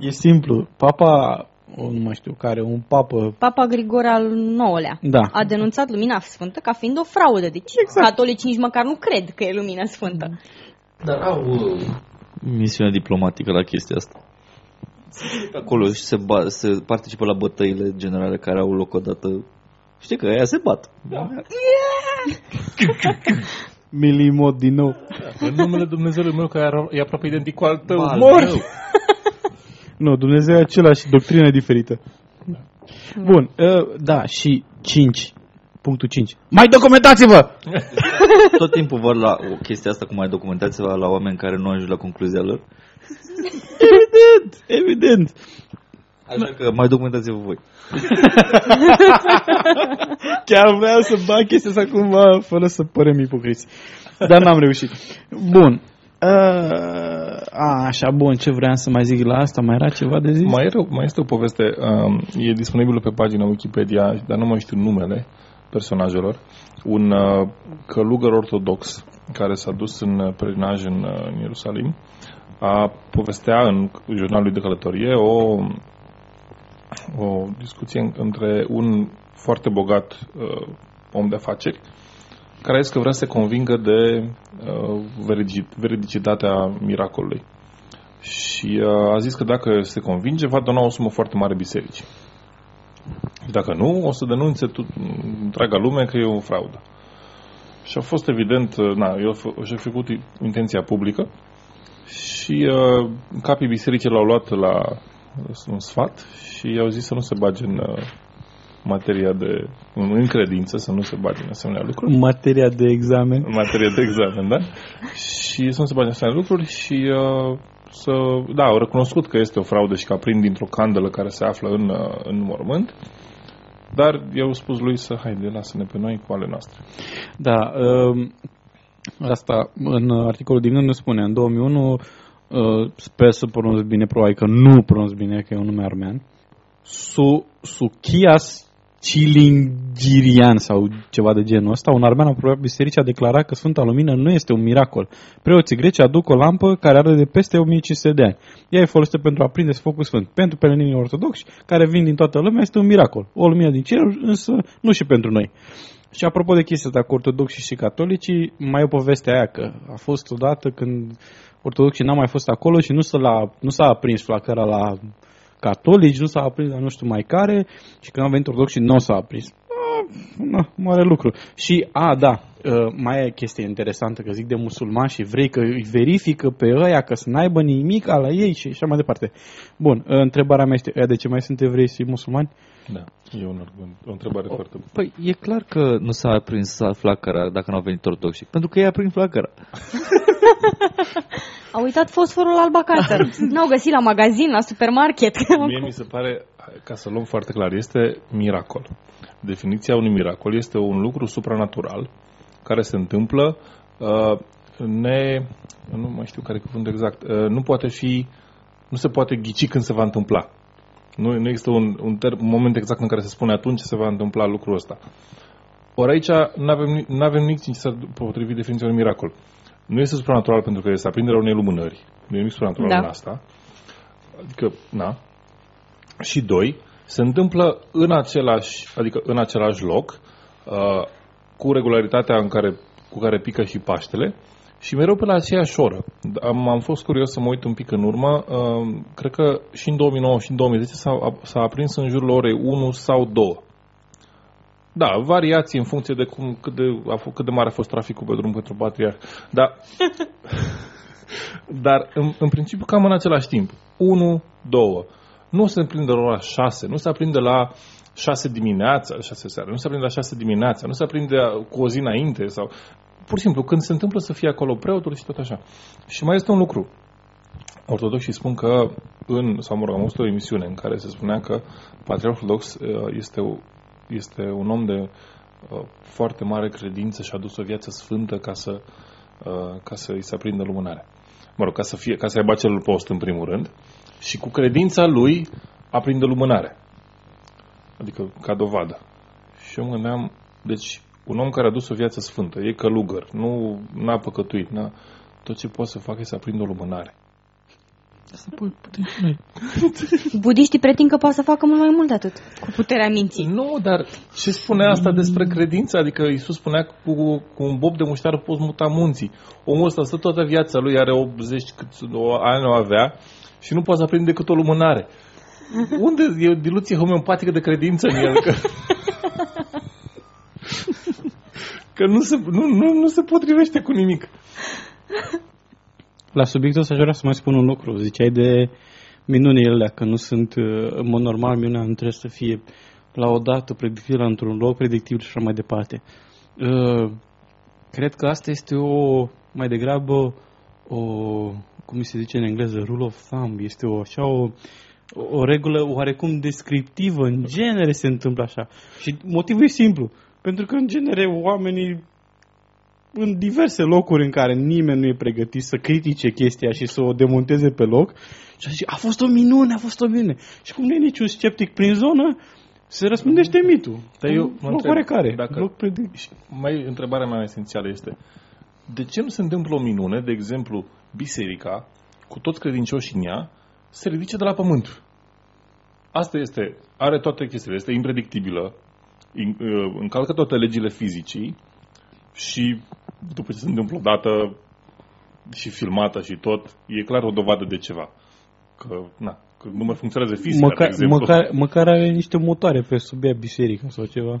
E simplu. Papa, o, nu mai știu care, un papă... Papa Grigore al IX-lea Da. a denunțat lumina sfântă ca fiind o fraudă. Deci Exact. catolicii nici măcar nu cred că e lumina sfântă. Dar au uh, misiune diplomatică la chestia asta. Sunt Acolo și se, ba- se participă la bătăile generale care au loc odată. Știi că aia se bat. Da. [LAUGHS] Milimod din nou. În numele Dumnezeului meu care e aproape identic cu al tău. Al Mor! [LAUGHS] meu. Nu, Dumnezeu e același, doctrina e diferită. Bun, uh, da, și 5. Punctul 5. Mai documentați-vă! [LAUGHS] Tot timpul vor la o chestie asta cum mai documentați-vă la oameni care nu ajung la concluzia lor. Evident, evident. Așa că mai documentați-vă voi. [LAUGHS] Chiar vreau să bag chestia asta cumva, fără să părem ipocriți. Dar n-am reușit. Bun. Uh, a, așa, bun, ce vreau să mai zic la asta? Mai era ceva de zis? Mai, era, mai este o poveste, um, e disponibilă pe pagina Wikipedia, dar nu mai știu numele personajelor. Un uh, călugăr ortodox care s-a dus în pelerinaj în, uh, în Ierusalim a povestea în jurnalul de călătorie o, o discuție între un foarte bogat uh, om de afaceri care a zis că vrea să se convingă de uh, veridicitatea miracolului. Și uh, a zis că dacă se convinge, va dona o sumă foarte mare bisericii. Și dacă nu, o să denunțe tot, întreaga lume că e o fraudă. Și a fost evident, uh, na, eu și-a făcut intenția publică și uh, capii bisericii l-au luat la un sfat și i-au zis să nu se bage în uh, materia de, în credință, să nu se bage în asemenea lucruri. Materia de examen. Materia de examen, da? și să nu se bage în asemenea lucruri și uh, să, da, au recunoscut că este o fraudă și că aprind dintr-o candelă care se află în, uh, în mormânt, dar i-au spus lui să haide, lasă-ne pe noi cu ale noastre. Da, uh, asta în articolul din nu spune, în 2001 uh, sper să pronunț bine, probabil că nu pronunț bine, că e un nume armean, Su, Suchias Cilingirian sau ceva de genul ăsta, un armean apropiat bisericii a declarat că Sfânta Lumină nu este un miracol. Preoții greci aduc o lampă care are de peste 1500 de ani. Ea e folosită pentru a prinde focul sfânt. Pentru peleninii ortodoxi, care vin din toată lumea, este un miracol. O lumină din cer, însă nu și pentru noi. Și apropo de chestia asta cu ortodoxi și catolicii, mai e o poveste aia că a fost odată când ortodoxii n-au mai fost acolo și nu s-a, nu s-a aprins flacăra la catolici, nu s-a aprins la nu știu mai care și când am venit ortodoxi nu s-a aprins. Na, mare lucru. Și, a, da, uh, mai e chestie interesantă, că zic de musulmani și vrei că îi verifică pe ăia că să n-aibă nimic la ei și așa mai departe. Bun, uh, întrebarea mea este, ăia de ce mai sunt evrei și musulmani? Da, e un, o întrebare o, foarte bună. Păi, e clar că nu s-a aprins flacăra dacă nu au venit ortodoxi, pentru că ei aprind flacăra. [LAUGHS] Au uitat fosforul alb acasă. N-au găsit la magazin, la supermarket. [LAUGHS] Mie mi se pare, ca să luăm foarte clar, este miracol. Definiția unui miracol este un lucru supranatural care se întâmplă uh, ne... Nu mai știu care e cuvântul exact. Uh, nu poate fi... Nu se poate ghici când se va întâmpla. Nu, nu există un, un, ter- un moment exact în care se spune atunci se va întâmpla lucrul ăsta. Ori aici nu avem, avem nimic ce să potrivi definiția unui miracol. Nu este supranatural pentru că este aprinderea unei lumânări. Nu e nimic supranatural da. în asta. Adică, na. Și doi, se întâmplă în același, adică în același loc, uh, cu regularitatea în care, cu care pică și Paștele, și mereu pe la aceeași oră. Am, am fost curios să mă uit un pic în urmă. Uh, cred că și în 2009 și în 2010 s-a, s-a aprins în jurul orei 1 sau 2. Da, variații în funcție de cum, cât, de, a fost, cât de mare a fost traficul pe drum pentru patriarh. Dar, [LAUGHS] dar în, în principiu cam în același timp. 1, 2. Nu se aprinde la ora 6, nu se aprinde la 6 dimineața, 6 seara, nu se aprinde la 6 dimineața, nu se aprinde cu o zi înainte sau pur și simplu, când se întâmplă să fie acolo preotul și tot așa. Și mai este un lucru. Ortodoxii spun că în, sau mă rog, am o emisiune în care se spunea că Patriarhul Ortodox uh, este, este un om de uh, foarte mare credință și a dus o viață sfântă ca să, uh, ca să îi se aprindă lumânarea. Mă rog, ca să, fie, ca să aibă acel post în primul rând și cu credința lui aprinde lumânarea. Adică ca dovadă. Și eu mă gândeam, deci un om care a dus o viață sfântă, e călugăr, nu n-a păcătuit, n-a, tot ce poate să facă e să aprindă o lumânare. Asta putem și noi. Budiștii pretind că poate să facă mult mai mult de atât, cu puterea minții. Nu, dar ce spune asta despre credință? Adică Iisus spunea că cu, cu un bob de mușteară poți muta munții. Omul ăsta stă toată viața lui, are 80 cât ani o avea și nu poate să aprinde decât o lumânare. [LAUGHS] Unde e o diluție homeopatică de credință în el? Că... [LAUGHS] că nu se, nu, nu, nu se potrivește cu nimic. La subiectul ăsta aș vrea să mai spun un lucru. Ziceai de minunile alea, că nu sunt, uh, în mod normal, minunea nu trebuie să fie la o dată predictivă, într-un loc predictiv și așa mai departe. Uh, cred că asta este o, mai degrabă, o, cum se zice în engleză, rule of thumb. Este o, așa o o, o regulă oarecum descriptivă. În genere se întâmplă așa. Și motivul e simplu. Pentru că, în genere, oamenii în diverse locuri în care nimeni nu e pregătit să critique chestia și să o demonteze pe loc și a zis, a fost o minune, a fost o minune. Și cum nu e niciun sceptic prin zonă, se răspândește mitul. Dar eu mă loc întreb, oarecare. dacă- Loc predi- Și mai, întrebarea mea esențială este, de ce nu se întâmplă o minune, de exemplu, biserica, cu toți credincioșii în ea, se ridice de la pământ? Asta este, are toate chestiile, este impredictibilă, in- uh, încalcă toate legile fizicii și după ce se întâmplă o dată și filmată și tot, e clar o dovadă de ceva. Că, na, că nu mai funcționează fizica, de Măcar, exemplu. măcar, măcar are niște motoare pe sub ea biserica sau ceva.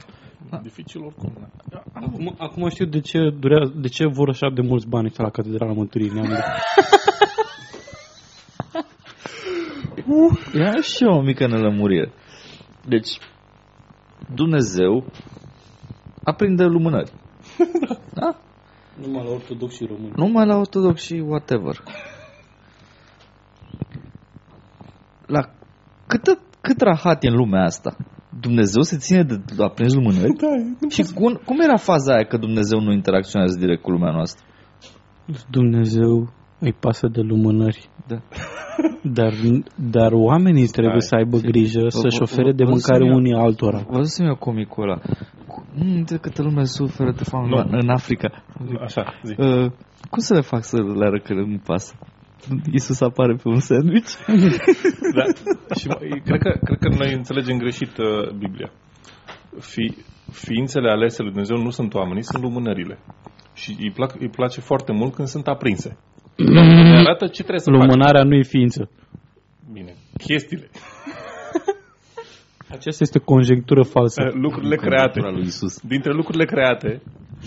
Dificil oricum. na. Acum, acum știu de ce, durează, de ce vor așa de mulți bani ăștia la Catedrala Mântuirii Neamului. [LAUGHS] Ia și eu o mică nelămurire. Deci, Dumnezeu aprinde lumânări. [LAUGHS] Da? Numai la ortodox și români. Numai la ortodox și whatever. La cât, cât rahat e în lumea asta? Dumnezeu se ține de de aprins lumânări? Da, Și cum, cum era faza aia că Dumnezeu nu interacționează direct cu lumea noastră? Dumnezeu îi pasă de lumânări. Da. [LAUGHS] Dar, dar oamenii trebuie Stai, să aibă grijă să-și vă- ofere de vă- mâncare vă- unii altora. Văzusem eu comicul ăla. Cu- Mm, de câtă lume suferă de foame Nu. în- în Africa. Așa, zi. Uh, cum să le fac să le arăt că nu pasă? Isus apare pe un sandwich? [LAUGHS] Da. [LAUGHS] Și mă, cred că, cred că noi înțelegem greșit uh, Biblia. Fi, ființele alese lui Dumnezeu nu sunt oamenii, sunt lumânările. Și îi, plac, îi place foarte mult când sunt aprinse. Ne arată ce trebuie să faci. Lumânarea nu e ființă. Bine, chestiile, [LAUGHS] Aceasta este conjectură falsă. uh, lucrurile create. Lui Isus. Dintre lucrurile create,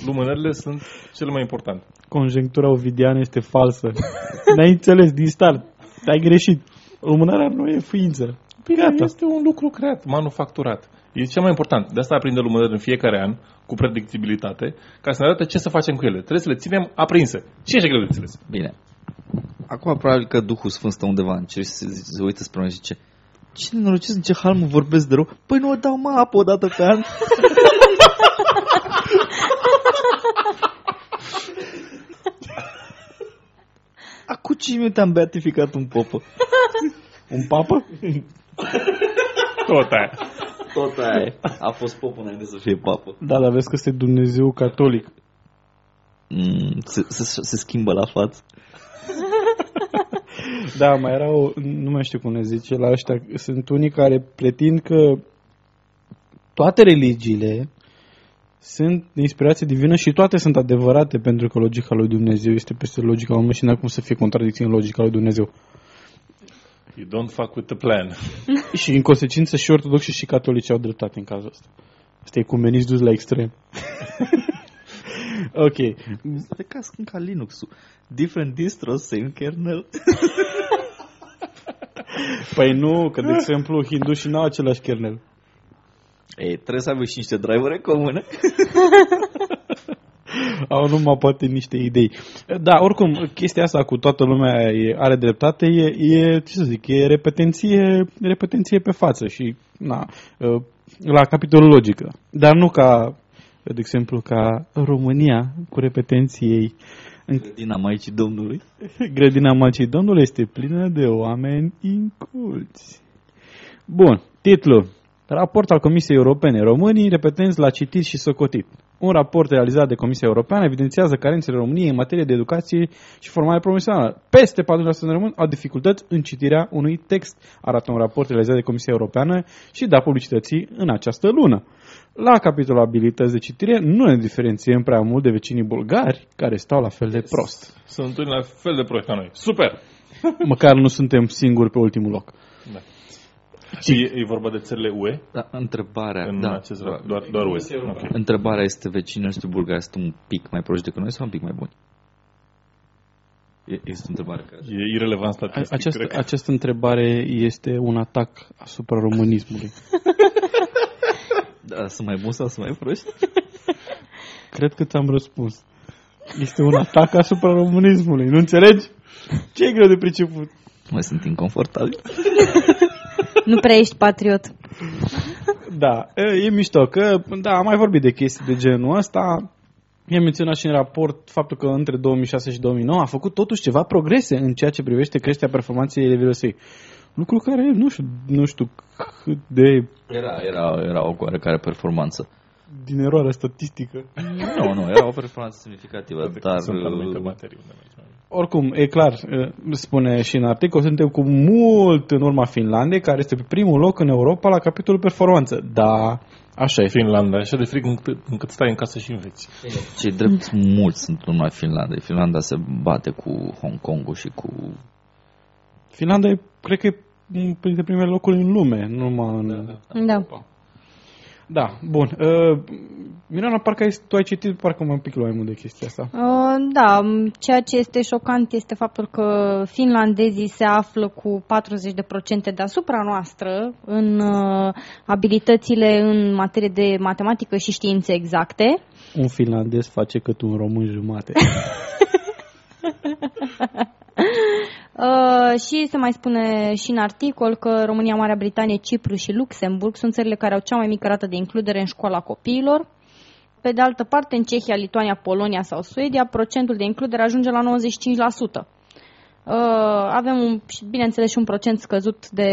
lumânările sunt cele mai importante. Conjectura ovidiană este falsă. [LAUGHS] N-ai înțeles din start. Ai greșit. Lumânarea nu e ființă. Bine, Gata. este un lucru creat, manufacturat. E cel mai important. De asta aprinde lumânări în fiecare an, cu predictibilitate, ca să ne arate ce să facem cu ele. Trebuie să le ținem aprinse. Ce e greu de înțeles? Bine. Acum probabil că Duhul Sfânt stă undeva în cer și se, se uită spre noi și zice Ce nenorocit, în ce hal mă vorbesc de rău? Păi nu o dau mă apă o dată pe an. [LAUGHS] Acum 5 minute am beatificat un popă. Un papă? [LAUGHS] Tot aia. Tot aia e. A fost popă înainte să fie papă. Da, dar vezi că este Dumnezeu catolic. Mm, se, se, se schimbă la față. [LAUGHS] Da, mai era o, nu mai știu cum ne zice la ăștia, sunt unii care pretind că toate religiile sunt de inspirație divină și toate sunt adevărate pentru că logica lui Dumnezeu este peste logica omului și n-ar cum să fie contradicție în logica lui Dumnezeu. You don't fuck with the plan. [LAUGHS] Și în consecință și ortodoxi și catolici au dreptate în cazul ăsta. Asta e cumenism dus la extrem. [LAUGHS] ok. De ca sunt ca Linux-ul. Different distros, same kernel. [LAUGHS] Păi nu, că de exemplu hindușii n-au același kernel. Ei, trebuie să aibă și niște drivere comune. [LAUGHS] Au numai poate niște idei. Da, oricum, chestia asta cu toată lumea e, are dreptate, e, e, ce să zic, e repetenție, repetenție pe față și, na, la capitolul logică. Dar nu ca, de exemplu, ca România cu repetenții ei. În Din Maicii Domnului. [LAUGHS] grădina Macii Domnului este plină de oameni inculți. Bun, titlu. Raport al Comisiei Europene. Românii repetenți la citit și socotit. Un raport realizat de Comisia Europeană evidențiază carențele României în materie de educație și formare profesională. Peste 40% de români au dificultăți în citirea unui text, arată un raport realizat de Comisia Europeană și da publicității în această lună. La capitolul abilități de citire nu ne diferențiem prea mult de vecinii bulgari, care stau la fel de prost. Sunt unii la fel de proști ca noi. Super! Măcar nu suntem singuri pe ultimul loc. Și e, e vorba de țările UE Da, întrebarea, în da, acest raport? Doar, doar UE. Ok. întrebarea este vecinii noștri bulgari sunt un pic mai proști decât noi sau un pic mai buni? E- Este o întrebare care... E irrelevant statistic, Această, cred că. această întrebare este un atac asupra românismului. [LAUGHS] Da, sunt mai buni sau sunt mai proști? [LAUGHS] Cred că ți-am răspuns. Este un atac asupra românismului. Nu înțelegi? Ce e greu de priceput? Mai sunt inconfortabil. [LAUGHS] Nu prea ești patriot. Da, e, e mișto, că da, am mai vorbit de chestii de genul ăsta. Mi-am menționat și în raport faptul că între 2006 și 2009 a făcut totuși ceva progrese în ceea ce privește creșterea performanței elevilor săi. Lucru care nu știu, nu știu cât de Era, era, era o oarecare performanță. din eroare statistică. Nu, nu, era o performanță semnificativă, dar... Sunt anumite uh, materii unde mergi mai Oricum, e clar, e, spune și în articol, suntem cu mult în urma Finlandei, care este pe primul loc în Europa la capitolul performanță. Da, așa e. Finlanda, așa de frig încât, încât stai în casă și înveți. Cei drept mulți sunt în urma Finlandei. Finlanda se bate cu Hong Kongul și cu... Finlanda e, cred că e printre primele locuri în lume, nu numai în... Da. Da, bun. Uh, Mirana, parcă ai, tu ai citit parcă mai un pic mai mult de chestia asta. Uh, da, m, ceea ce este șocant este faptul că finlandezii se află cu 40% deasupra noastră în uh, abilitățile în materie de matematică și științe exacte. Un finlandez face cât un român jumate. [LAUGHS] Uh, și se mai spune și în articol că România, Marea Britanie, Cipru și Luxemburg sunt țările care au cea mai mică rată de includere în școala copiilor. Pe de altă parte, în Cehia, Lituania, Polonia sau Suedia, procentul de includere ajunge la 95%. Uh, avem, un, și, bineînțeles, și un procent scăzut de...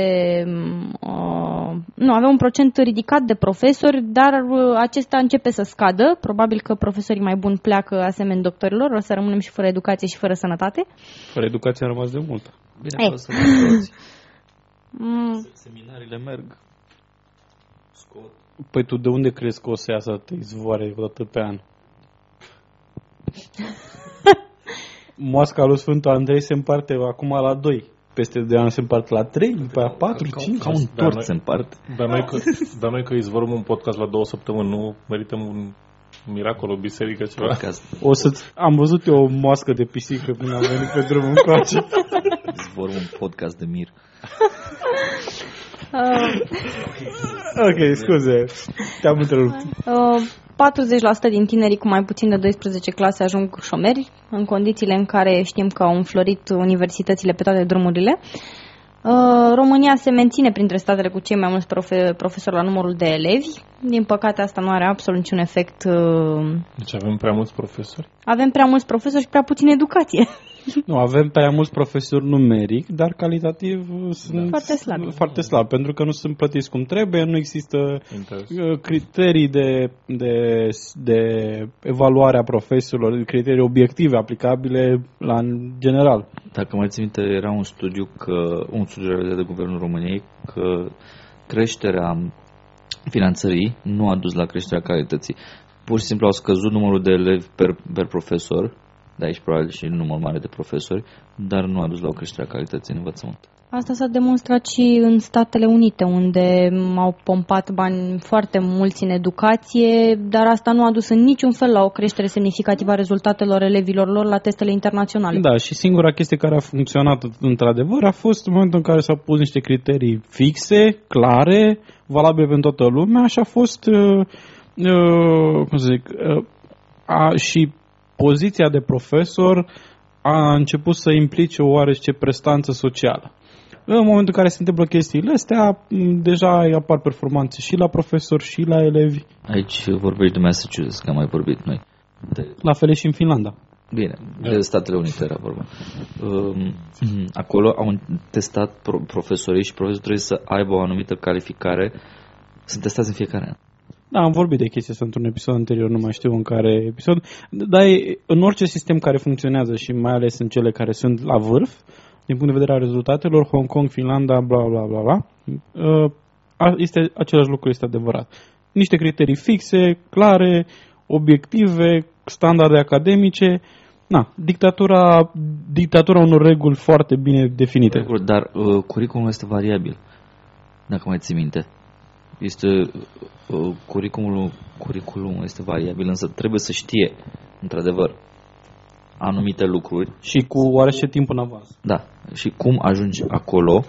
Uh, nu, avem un procent ridicat de profesori, dar uh, acesta începe să scadă. Probabil că profesorii mai buni pleacă asemenea doctorilor, o să rămânem și fără educație și fără sănătate. Fără educație a rămas de mult. Bine, Ei. o să vă toți. Mm, Seminariile merg. Scot. Păi tu de unde crezi că o să iasă atâtea izvoare o dată pe an? [LAUGHS] Moasca lui Sfântul Andrei se împarte acum la 2. Peste 2 ani se împarte la 3, după aia 4, 5. Ca un Da, tort noi- se împart. Dar noi, că, dar noi că izvorâm un podcast la două săptămâni, nu merităm un miracol, o biserică, ceva. Podcast. O să am văzut eu o moască de pisică când am venit pe drum încoace. Vor un podcast de mir. [LAUGHS] uh, ok, scuze. Te-am întrerupt. Uh, 40% din tinerii cu mai puțin de 12 clase ajung șomeri, în condițiile în care știm că au înflorit universitățile pe toate drumurile. Uh, România se menține printre statele cu cei mai mulți profe- profesori la numărul de elevi. Din păcate, asta nu are absolut niciun efect. uh, Deci avem prea mulți profesori. Avem prea mulți profesori și prea puțină educație. [LAUGHS] [LAUGHS] Nu, avem prea mulți profesori numeric, dar calitativ uh, sunt Foarte slabi. Foarte slab, pentru că nu sunt plătiți cum trebuie, nu există Interes. uh, criterii de, de, de evaluare a profesorilor, criterii obiective aplicabile la în general. Dacă mai țin minte, era un studiu, că, un studiu realizat de Guvernul României că creșterea finanțării nu a dus la creșterea calității. Pur și simplu au scăzut numărul de elevi per, per profesor, de aici probabil și număr mare de profesori, dar nu a dus la o creștere a calității în învățământ. Asta s-a demonstrat și în Statele Unite, unde au pompat bani foarte mulți în educație, dar asta nu a dus în niciun fel la o creștere semnificativă a rezultatelor elevilor lor la testele internaționale. Da, și singura chestie care a funcționat într-adevăr a fost în momentul în care s-au pus niște criterii fixe, clare, valabile pentru toată lumea și a fost, uh, uh, cum să zic, uh, a, și poziția de profesor a început să implice o oarece prestanță socială. În momentul în care se întâmplă chestiile astea, m, deja apar performanțe și la profesori și la elevi, Aici vorbești de Massachusetts, că am mai vorbit noi. De, la fel e și în Finlanda. bine, de Statele Unite era vorba. Um, acolo au testat pro- profesorii și profesorii trebuie să aibă o anumită calificare. Sunt testați în fiecare an. Da, am vorbit de chestia asta într-un episod anterior, nu mai știu în care episod, dar e- în orice sistem care funcționează și mai ales în cele care sunt la vârf, din punct de vedere al rezultatelor, Hong Kong, Finlanda, bla bla bla bla, uh, a- este, același lucru este adevărat. Niște criterii fixe, clare, obiective, standarde academice, na, dictatura, dictatura unor reguli foarte bine definite. Sigur, Dar uh, curriculumul este variabil, dacă mai ții minte. Este, uh, curriculumul, curriculumul este variabil, însă trebuie să știe, într-adevăr, anumite lucruri. Și cu oarece timp în avans. Da, și cum ajungi acolo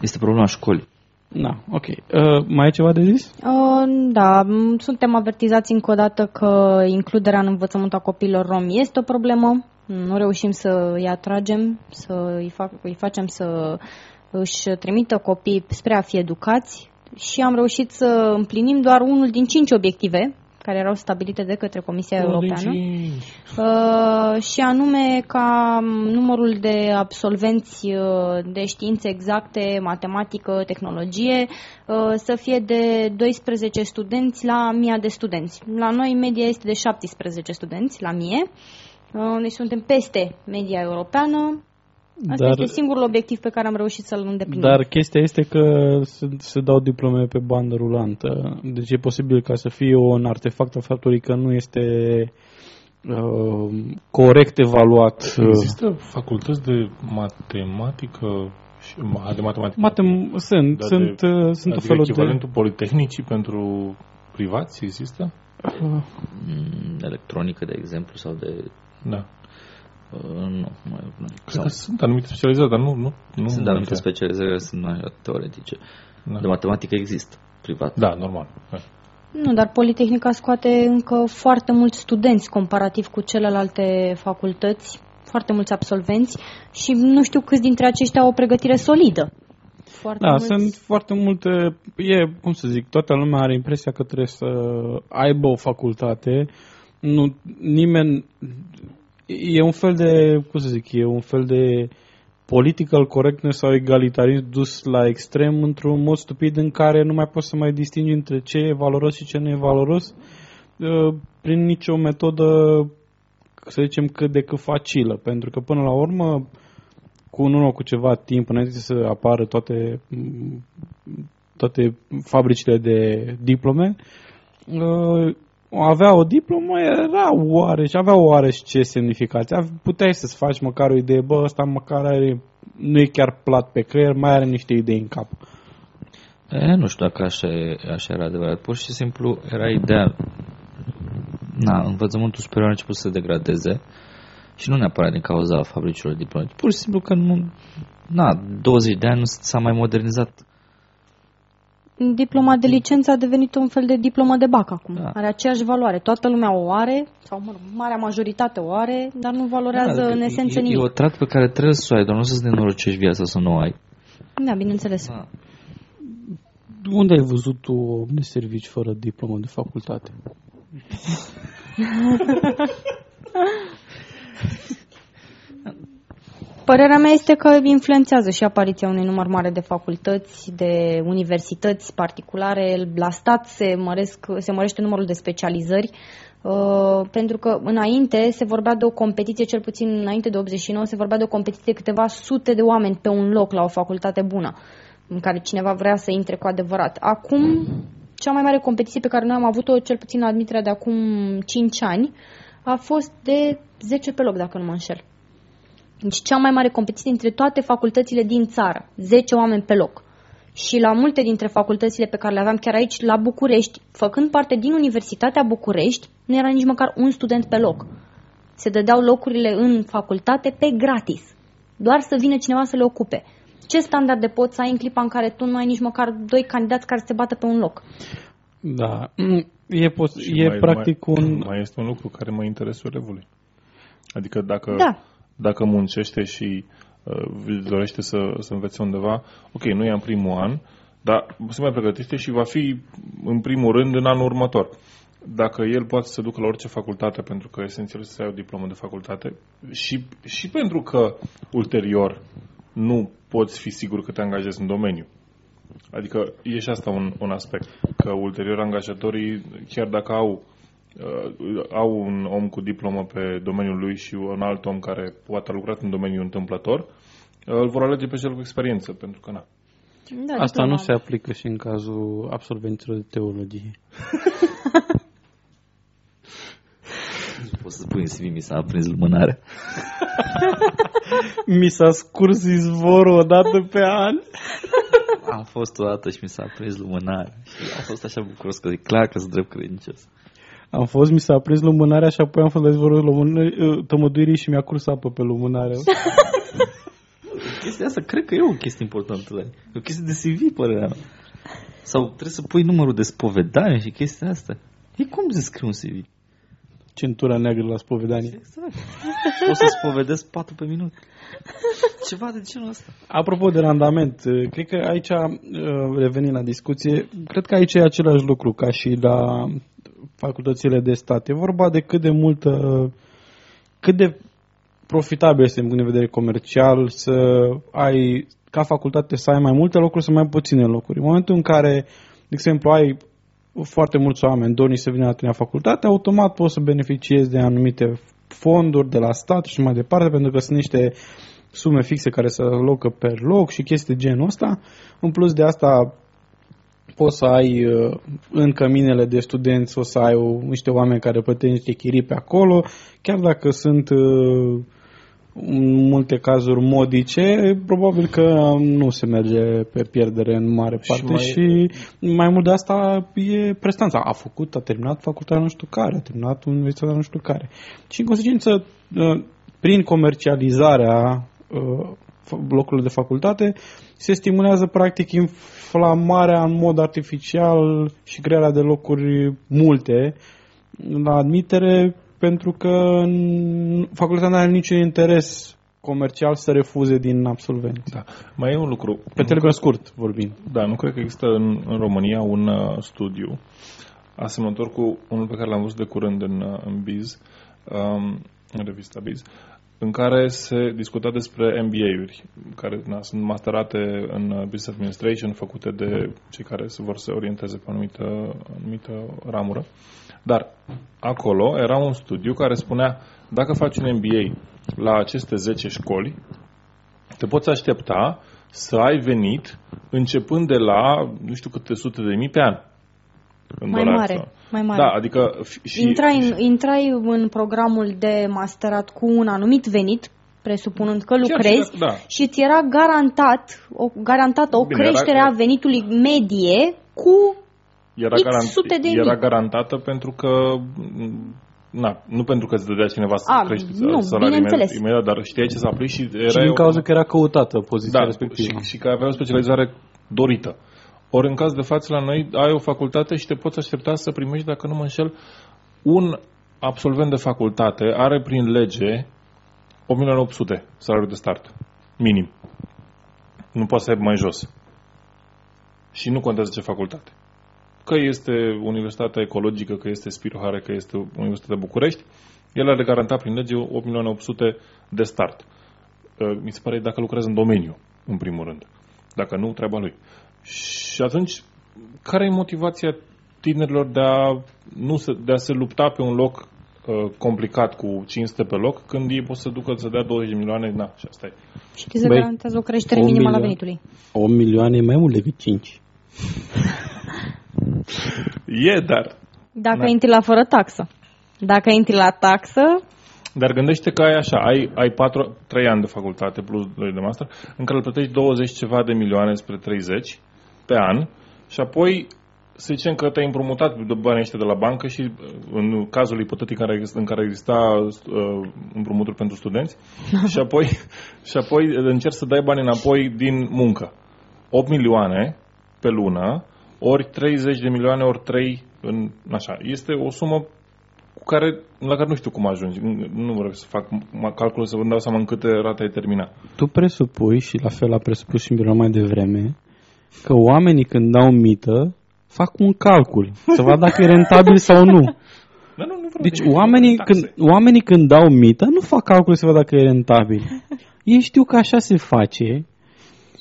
este problema școlii. Da, ok. Uh, mai e ceva de zis? Uh, Da, m, suntem avertizați încă o dată că includerea în învățământul a copiilor romi este o problemă. Nu reușim să îi atragem, să îi, fac, îi facem să își trimită copii spre a fi educați și am reușit să împlinim doar unul din cinci obiective care erau stabilite de către Comisia Europeană. uh, și anume ca numărul de absolvenți uh, de științe exacte, matematică, tehnologie uh, să fie de 12 studenți la 1000 de studenți. La noi media este de 17 studenți la 1000, uh, deci suntem peste media europeană, Asta dar, este singurul obiectiv pe care am reușit să-l îndeplinim. Dar chestia este că se, se dau diplome pe bandă rulantă. Deci e posibil ca să fie un artefact al faptului că nu este uh, corect evaluat. Există facultăți de matematică și de matematică? Matem, sunt, Dar sunt, de, uh, sunt adică o felul echivalentul de... politehnicii pentru privați există? Uh. Electronică, de exemplu, sau de... Da. Uh, nu, mai nu. Cred că sunt anumite specializări, dar nu... nu, nu sunt anumite specializări, sunt mai teoretice. Da. De matematică există, privat. Da, normal. Da. Nu, dar Politehnica scoate încă foarte mulți studenți comparativ cu celelalte facultăți, foarte mulți absolvenți și nu știu câți dintre aceștia au o pregătire solidă. Foarte da, mulți... sunt foarte multe, e, cum să zic, toată lumea are impresia că trebuie să aibă o facultate, nu, nimeni, e un fel de, cum să zic, e un fel de political correctness sau egalitarism dus la extrem într-un mod stupid în care nu mai poți să mai distingi între ce e valoros și ce nu e valoros uh, prin nicio metodă, să zicem, cât de cât facilă. Pentru că până la urmă, cu un cu ceva timp, înainte să apară toate, toate fabricile de diplome, uh, avea o diplomă, era oare și avea oare și ce semnificație. Puteai să-ți faci măcar o idee, bă, ăsta măcar are, nu e chiar plat pe creier, mai are niște idei în cap. E, nu știu dacă așa, așa era adevărat. Pur și simplu era ideea. Na, învățământul superior a început să se degradeze și nu neapărat din cauza fabricilor diplome. Pur și simplu că nu, na, 20 de ani nu s-a mai modernizat diploma de licență a devenit un fel de diplomă de bac acum. Da. Are aceeași valoare. Toată lumea o are, sau mă rog, marea majoritate o are, dar nu valorează da, în esență e, nimic. E o trat pe care trebuie să o ai, doar nu să-ți nenorocești viața să nu o ai. Da, bineînțeles. Da. Unde ai văzut tu o de servici fără diplomă de facultate? [LAUGHS] Părerea mea este că influențează și apariția unui număr mare de facultăți, de universități particulare. La stat se, măresc, se mărește numărul de specializări, uh, pentru că înainte se vorbea de o competiție, cel puțin înainte de 89, se vorbea de o competiție de câteva sute de oameni pe un loc la o facultate bună, în care cineva vrea să intre cu adevărat. Acum, cea mai mare competiție pe care noi am avut-o, cel puțin la admiterea de acum 5 ani, a fost de 10 pe loc, dacă nu mă înșel. Deci cea mai mare competiție dintre toate facultățile din țară, 10 oameni pe loc. Și la multe dintre facultățile pe care le aveam chiar aici, la București, făcând parte din Universitatea București, nu era nici măcar un student pe loc. Se dădeau locurile în facultate pe gratis. Doar să vină cineva să le ocupe. Ce standarde poți să ai în clipa în care tu nu ai nici măcar doi candidați care să se bată pe un loc? Da, [CLEARS THROAT] e, pos- e mai, practic mai, un... Mai este un lucru care mă interesează elevului. Adică dacă da dacă muncește și uh, dorește să, să învețe undeva, ok, nu e în primul an, dar se mai pregătește și va fi în primul rând în anul următor. Dacă el poate să ducă la orice facultate, pentru că esențial să ai o diplomă de facultate, și, și pentru că ulterior nu poți fi sigur că te angajezi în domeniu. Adică e și asta un, un aspect, că ulterior angajatorii, chiar dacă au uh, au un om cu diplomă pe domeniul lui și un alt om care poate a lucrat în domeniul întâmplător, uh, îl vor alege pe cel cu experiență, pentru că na. Da, Asta nu se aplică și în cazul absolvenților de teologie. Poți să spui în CV, mi s-a aprins lumânarea. [LAUGHS] mi s-a scurs izvorul o dată pe an. Am fost o dată și mi s-a aprins lumânarea. Și am fost așa bucuros că e clar că sunt drept credincios. Am fost, mi s-a prins lumânarea și apoi am fost la izvorul uh, tămăduirii și mi-a curs apă pe lumânare. [LAUGHS] chestia asta cred că e o chestie importantă. E o chestie de CV, părerea mea. Sau trebuie să pui numărul de spovedanie și chestia asta. E cum să scriu un CV? centura neagră la spovedanie. Exact. Poți să spovedesc patru pe minut. Ceva de genul ăsta. Apropo de randament, uh, cred că aici, uh, revenind la discuție, cred că aici e același lucru ca și la facultățile de stat. E vorba de cât de multă, cât de profitabil este din punct de vedere comercial să ai, ca facultate să ai mai multe locuri, să mai puține locuri. În momentul în care, de exemplu, ai foarte mulți oameni dorni să vină la tine la facultate, automat poți să beneficiezi de anumite fonduri de la stat și mai departe, pentru că sunt niște sume fixe care se alocă per loc și chestii de genul ăsta. În plus de asta, poți să ai uh, în căminele de studenți, o să ai o, niște oameni care plătesc niște chirii pe acolo, chiar dacă sunt uh, în multe cazuri modice, probabil că nu se merge pe pierdere în mare parte și mai, și mai mult de asta e prestanța. A făcut, a terminat facultatea nu știu care, a terminat universitatea nu știu care. Și în consecință, uh, prin comercializarea locurilor de facultate, se stimulează practic inflamarea în mod artificial și crearea de locuri multe la admitere pentru că facultatea nu are niciun interes comercial să refuze din absolvenți. Da. Mai e un lucru. Pe termen scurt vorbim. Da, nu cred că există în, în România un uh, studiu asemănător cu unul pe care l-am văzut de curând în, uh, în Biz, um, în revista Biz, în care se discuta despre MBA-uri, care na, sunt masterate în Business Administration, făcute de cei care se vor să orienteze pe o anumită, anumită ramură. Dar acolo era un studiu care spunea, dacă faci un MBA la aceste 10 școli, te poți aștepta să ai venit începând de la nu știu câte sute de mii pe an. În mai mare. Sau. Mai mare. Da, adică și, intrai, în, intrai în programul de masterat cu un anumit venit, presupunând că lucrezi, și, da. și ți era garantat o, garantată o Bine, creștere era, a venitului medie cu era, X garant, sute de era mii. garantată pentru că Na, nu pentru că îți dădea cineva să A, crești nu, salariul imediat, dar știai ce să aplici și era... Și din cauza că era căutată poziția da, respectivă. Și, și că avea o specializare dorită. Ori în caz de față la noi ai o facultate și te poți aștepta să primești, dacă nu mă înșel, un absolvent de facultate are prin lege 8.800 salariul de start. Minim. Nu poate să aibă mai jos. Și nu contează ce facultate. Că este Universitatea Ecologică, că este Spirohare, că este Universitatea București, el are garantat prin lege 8.800 de start. Mi se pare dacă lucrează în domeniu, în primul rând. Dacă nu, treaba lui. Și atunci, care e motivația tinerilor de a, nu se, de a se lupta pe un loc uh, complicat cu 500 pe loc, când ei pot să ducă să dea 20 de milioane, na, și asta e. Și se garantează o creștere o minimă la venitului. O milioane e mai mult decât 5. [LAUGHS] e, dar... Dacă na. intri la fără taxă. Dacă intri la taxă... Dar gândește că ai așa, ai, ai 4, 3 ani de facultate plus 2 de master, în care îl plătești 20 ceva de milioane spre 30 pe an și apoi să zicem că te-ai împrumutat banii ăștia de la bancă și în cazul ipotetic în care, în care exista uh, împrumuturi pentru studenți [LAUGHS] și apoi, și apoi încerci să dai bani înapoi din muncă. 8 milioane pe lună, ori 30 de milioane, ori 3 în așa. Este o sumă cu care, la care nu știu cum ajungi. Nu vreau să fac calculul să vă dau seama în câte rate ai terminat. Tu presupui, și la fel a presupus și mai devreme, că oamenii când dau mită fac un calcul să vadă dacă e rentabil sau nu. [LAUGHS] Da, nu, nu deci oamenii când, oamenii când dau mită nu fac calcul să vadă dacă e rentabil. [LAUGHS] Ei știu că așa se face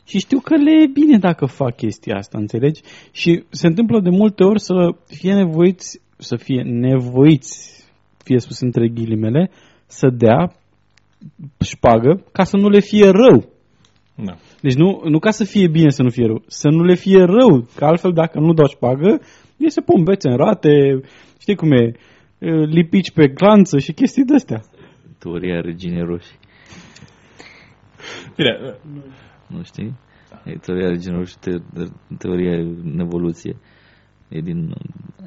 și știu că le e bine dacă fac chestia asta, înțelegi? Și se întâmplă de multe ori să fie nevoiți, să fie nevoiți, fie spus între ghilimele, să dea șpagă ca să nu le fie rău. Da. Deci nu, nu ca să fie bine să nu fie rău, să nu le fie rău, că altfel dacă nu dau șpagă, ei se pun bețe în rate, știi cum e, lipici pe glanță și chestii de-astea. Teoria reginei roșii. Bine. Nu știi? E teoria reginei roșii, te, teoria în evoluție. E din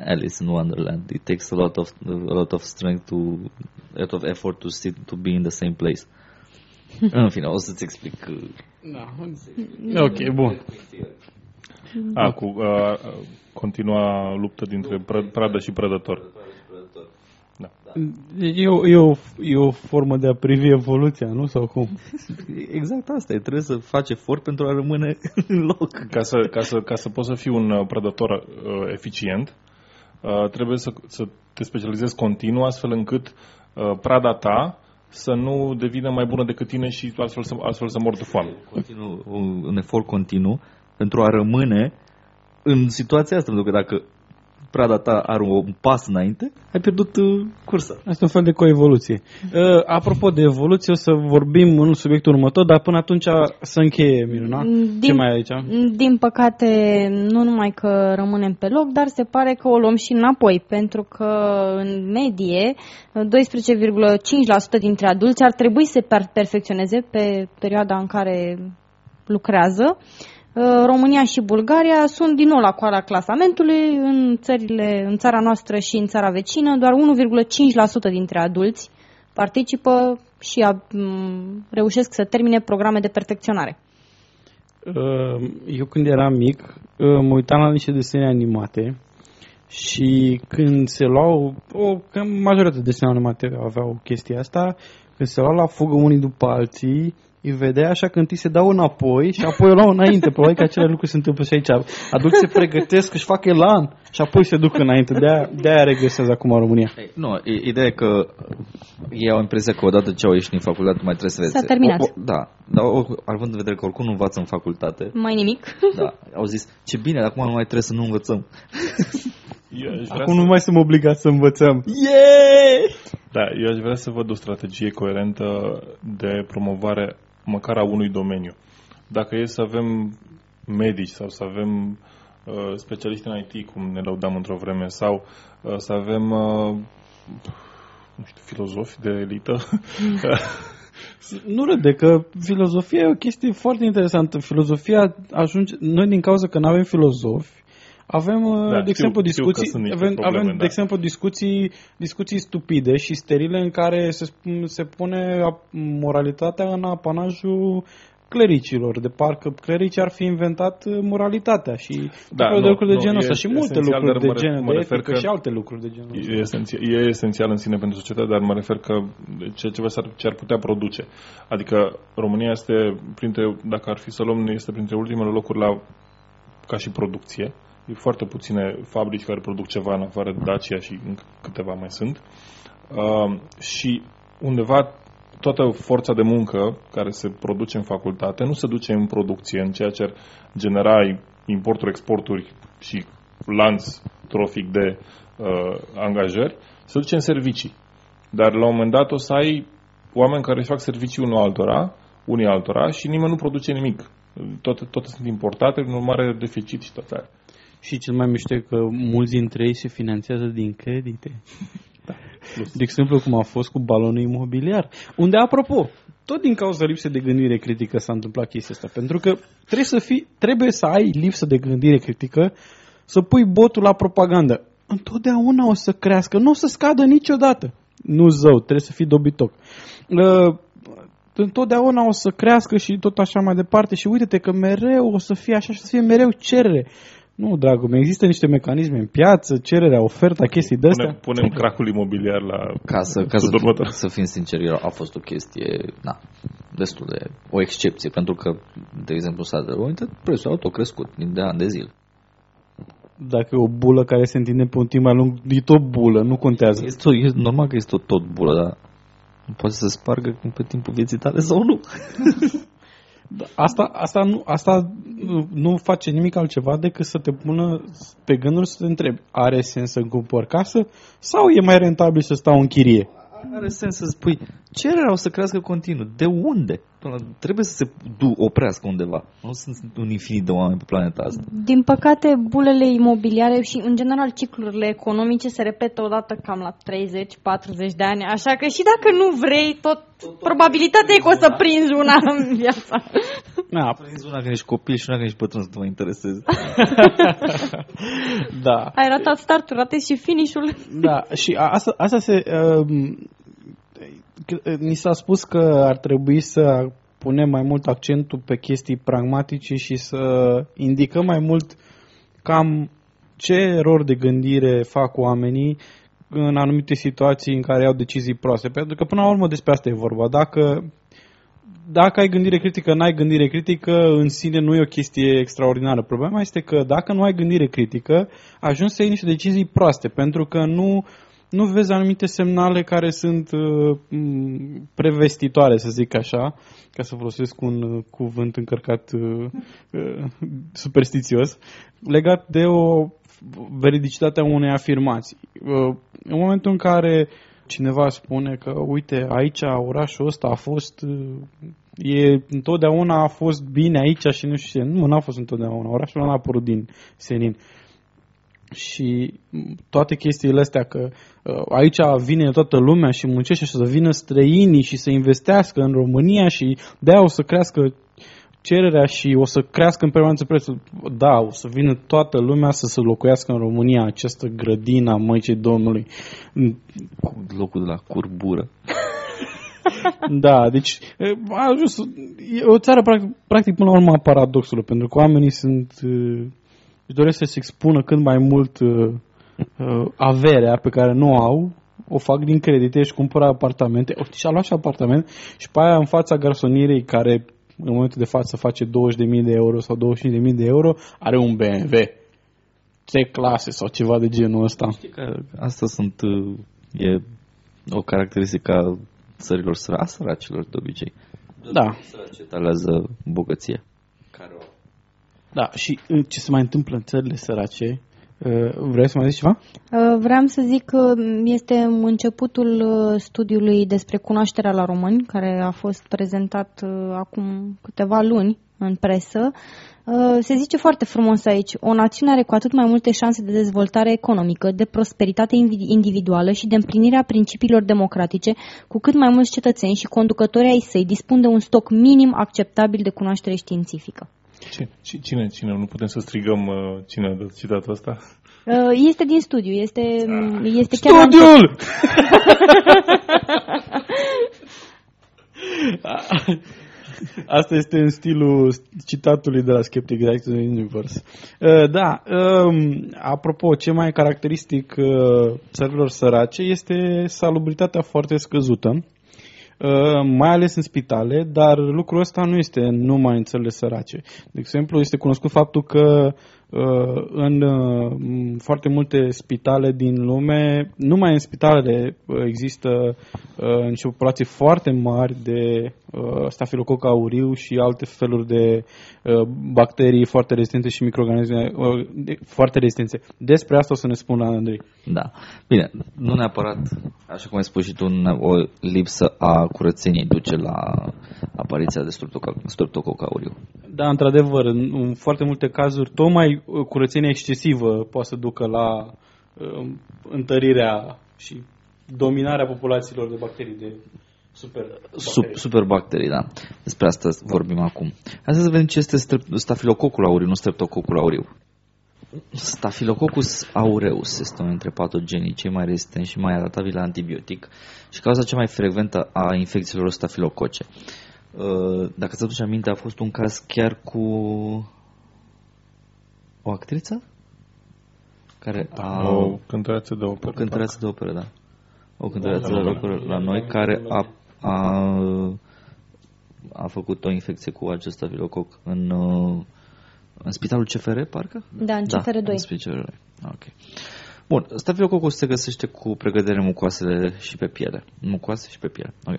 Alice in Wonderland. It takes a lot of, a lot of strength to, a lot of effort to sit, to be in the same place. [LAUGHS] În fine, o să-ți explic. Da. Ok, bun. A, cu uh, continua luptă dintre pradă și prădător. Da. E o, e, o, e o formă de a privi evoluția, nu? Sau cum? Exact asta e, trebuie să faci efort pentru a rămâne în loc. Ca să, ca să, ca să poți să fii un uh, prădător uh, eficient, uh, trebuie să, să te specializezi continuu astfel încât uh, prada ta să nu devină mai bună decât tine și astfel să, astfel să mor de foame. Continuu, un, un efort continuu pentru a rămâne în situația asta, pentru că dacă prada ta are un pas înainte, ai pierdut uh, cursa. Asta e un fel de coevoluție. Uh, apropo de evoluție, o să vorbim în subiectul următor, dar până atunci să încheie, Miruna. Din- Ce mai ai aici? Din păcate, nu numai că rămânem pe loc, dar se pare că o luăm și înapoi, pentru că în medie 12,5% dintre adulți ar trebui să per- perfecționeze pe perioada în care lucrează. Uh, România și Bulgaria sunt din nou la coada clasamentului. În, țările, în țara noastră și în țara vecină, doar 1,5% dintre adulți participă și a, m, reușesc să termine programe de perfecționare. Uh, Eu când eram mic, uh, mă uitam la niște desene animate și când se luau, o, că majoritatea desenele animate aveau chestia asta, când se luau la fugă unii după alții, îi vedea așa când îi se dau înapoi și apoi o luau înainte. Probabil că acele lucruri se întâmplă și aici. Adulți se pregătesc, își fac elan și apoi se duc înainte. De-aia, de-aia regresează acum în România. Nu, i- ideea e că ei au impresia că odată ce au ieșit din facultate mai trebuie să învețe. S-a terminat. O, o, da, dar o, având în vedere că oricum nu învață în facultate, Mai nimic. da, au zis, ce bine, acum nu mai trebuie să nu învățăm. [LAUGHS] Eu aș vrea Acum să- nu mai suntem obligați să învățăm. Yeah! Da, eu aș vrea să văd o strategie coerentă de promovare măcar a unui domeniu. Dacă e să avem medici sau să avem uh, specialiști în IT, cum ne lăudam într-o vreme, sau uh, să avem uh, nu știu, filozofi de elită, Nu râde că filozofia e o chestie foarte interesantă. Filozofia ajunge... Noi din cauza că nu avem filozofi, avem, Da, de știu- exemplu, știu că discuții, sunt niște avem, probleme, avem da. de exemplu, discuții, discuții stupide și sterile în care se, sp- se pune ap- moralitatea în apanajul clericilor, de parcă clericii ar fi inventat uh, moralitatea și Da, tot felul de nu, lucruri de nu, genul e ăsta și multe esențial, lucruri dar de mă re- genul mă de refer etică că și alte lucruri de genul ăsta. E esențial, e esențial în sine pentru societate, dar mă refer că ceea ce, s-ar, ce ar putea produce. Adică România este printre, dacă ar fi să luăm, este printre ultimele locuri la, ca și producție. E foarte puține fabrici care produc ceva în afară de Dacia și încă câteva mai sunt. Uh, și undeva toată forța de muncă care se produce în facultate nu se duce în producție, în ceea ce ar genera importuri, exporturi și lanț trofic de uh, angajări, se duce în servicii. Dar la un moment dat o să ai oameni care își fac servicii unul altora, unii altora și nimeni nu produce nimic. Toate, toate sunt importate, în urmare deficit și tot aia. Și cel mai mișto e că mulți dintre ei se finanțează din credite. De exemplu, cum a fost cu balonul imobiliar. Unde, apropo, tot din cauza lipsei de gândire critică s-a întâmplat chestia asta. Pentru că trebuie să, fii, trebuie să ai lipsă de gândire critică să pui botul la propagandă. Întotdeauna o să crească, nu o să scadă niciodată. Nu zău, trebuie să fii dobitoc. Uh, întotdeauna o să crească și tot așa mai departe și uite-te că mereu o să fie așa și o să fie mereu cerere. Nu, dragul meu, există niște mecanisme în piață, cererea, oferta, chestii de astea. Punem, punem cracul imobiliar la Ca să, ca să, sudul următor. să fim sinceri, a fost o chestie, na, destul de, o excepție, pentru că, de exemplu, Statele Unite, prețul auto a crescut din de ani de zile. Dacă e o bulă care se întinde pe un timp mai lung, e tot bulă, nu contează. Este, tot, e normal că este tot, tot bulă, dar poate să se spargă pe timpul vieții tale sau nu. [LAUGHS] Asta, asta, nu, asta nu- nu face nimic altceva decât să te pună pe gânduri să te întrebi, are sens să cumpăr casă sau e mai rentabil să stau în chirie? Are sens să spui, cererea o să crească continuu. De unde? Până la- Trebuie să se du, oprească undeva. Nu sunt un infinit de oameni pe planeta asta. Din păcate, bulele imobiliare și, în general, ciclurile economice se repetă odată cam la 30-40 de ani, așa că și dacă nu vrei, tot probabilitatea e că o să prinzi una în viața. Na, Prinzi una când ești copil și una când ești bătrân să te mai intereseze. [LAUGHS] da. Ai ratat startul, ratezi și finish-ul. Da, și a- asta, asta se... Um, c- ni s-a spus că ar trebui să punem mai mult accentul pe chestii pragmatice și să indicăm mai mult cam ce erori de gândire fac oamenii în anumite situații în care iau decizii proaste. Pentru că până la urmă despre asta e vorba. Dacă, dacă ai gândire critică, n-ai gândire critică, în sine nu e o chestie extraordinară. Problema este că dacă nu ai gândire critică, ajungi să iei niște decizii proaste, pentru că nu, nu vezi anumite semnale care sunt uh, prevestitoare, să zic așa, ca să folosesc un uh, cuvânt încărcat uh, uh, superstițios, legat de o veridicitatea unei afirmații. Uh, în momentul în care cineva spune că, uite, aici orașul ăsta a fost, uh, e, întotdeauna a fost bine aici și nu știu ce, nu, n-a fost întotdeauna, orașul ăla a apărut din senin. Și toate chestiile astea că uh, aici vine toată lumea și muncește și să vină străinii și să investească în România și de-aia o să crească cererea și o să crească în permanență prețul. Da, o să vină toată lumea să se locuiască în România, această grădină a Măicii Domnului. Cu locul de la curbură. [LAUGHS] da, deci a ajuns, e o țară practic, practic până la urmă a paradoxului, pentru că oamenii sunt își doresc să se expună cât mai mult uh, averea pe care nu o au, o fac din credite și cumpără apartamente, și-a luat și apartament și pe aia în fața garsonierei care în momentul de față face 20.000 de euro sau 25.000 de euro, are un BMW. Ce clase sau ceva de genul ăsta. Știi că asta sunt, uh, e o caracteristică a țărilor săracilor de obicei. Da. Sărace talează bogăție. Care o... Da, și uh, ce se mai întâmplă în țările sărace, uh, Vrei să mai zici ceva? Vreau să zic că este începutul studiului despre cunoașterea la români, care a fost prezentat acum câteva luni în presă. Se zice foarte frumos aici, o națiune are cu atât mai multe șanse de dezvoltare economică, de prosperitate individuală și de împlinirea principiilor democratice, cu cât mai mulți cetățeni și conducători ai săi dispun de un stoc minim acceptabil de cunoaștere științifică. Cine, cine? Nu putem să strigăm uh, cine a dat citatul ăsta? Este din studiu, este, este chiar... Studiul! [LAUGHS] Asta este în stilul citatului de la Skeptic React Universe. Da, apropo, ce mai caracteristic țărilor sărace este salubritatea foarte scăzută Uh, mai ales în spitale, dar lucrul ăsta nu este numai în țările sărace. De exemplu, este cunoscut faptul că uh, în uh, foarte multe spitale din lume, numai în spitale există niște populații foarte mari de stafilococ auriu și alte feluri de bacterii foarte rezistente și microorganisme foarte rezistente. Despre asta o să ne spună Andrei. Da. Bine, nu neapărat, așa cum ai spus și tu, o lipsă a curățeniei duce la apariția de streptococ auriu. Da, într-adevăr, în foarte multe cazuri, tocmai uh, curățenia excesivă poate să ducă la uh, întărirea și dominarea populațiilor de bacterii de super Sub, superbacterii, da. Despre asta vorbim acum. Hai să vedem ce este stafilococul auriu, nu streptococul auriu. Staphylococcus aureus este unul dintre patogenii cei mai rezistenți și mai adaptabili la antibiotic și cauza cea mai frecventă a infecțiilor stafilococe. Uh, dacă ți aduce aminte, a fost un caz chiar cu o actriță? Care a... O cântăreață de operă. O cântăreață de operă, da. O cântăreață de operă la noi care a, a, a făcut o infecție cu acest stafilococ în uh, în spitalul CFR, parcă? Da, în CFR 2. Da, în spitalul Ok. Bun, stafilococul se găsește cu pregădere mucoasele și pe piele. Mucoase și pe piele. Ok.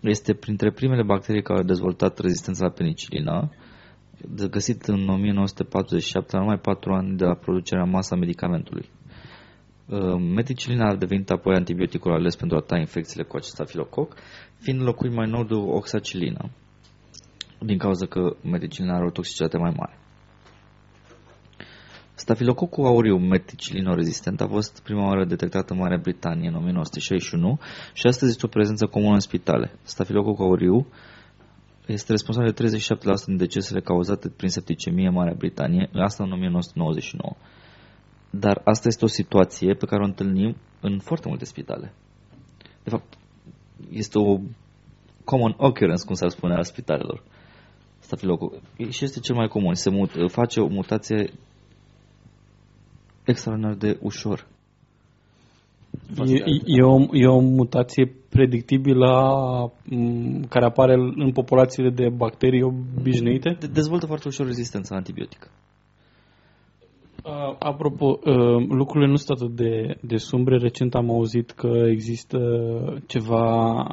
Este printre primele bacterii care au dezvoltat rezistența la penicilină, găsit în 1947, la numai 4 ani de la producerea masa medicamentului. Uh, meticilina a devenit apoi antibioticul ales pentru a ta infecțiile cu acest stafilococ, fiind locuit mai nou de oxacilină, din cauza că medicina are o toxicitate mai mare. Stafilococul auriu meticilino-rezistent a fost prima oară detectat în Marea Britanie în 1961 și astăzi este o prezență comună în spitale. Stafilococul auriu este responsabil de 37% din decesele cauzate prin septicemie în Marea Britanie, asta în 1999. Dar asta este o situație pe care o întâlnim în foarte multe spitale. De fapt, este o common occurrence, cum s-ar spune, a spitalelor stafilococul. Și este cel mai comun. Se mut, face o mutație extraordinar de ușor. E, e, o, e o mutație predictibilă m, care apare în populațiile de bacterii obișnuite? De- dezvoltă foarte ușor rezistența antibiotică. Uh, apropo, uh, lucrurile nu sunt atât de, de sumbre. Recent am auzit că există ceva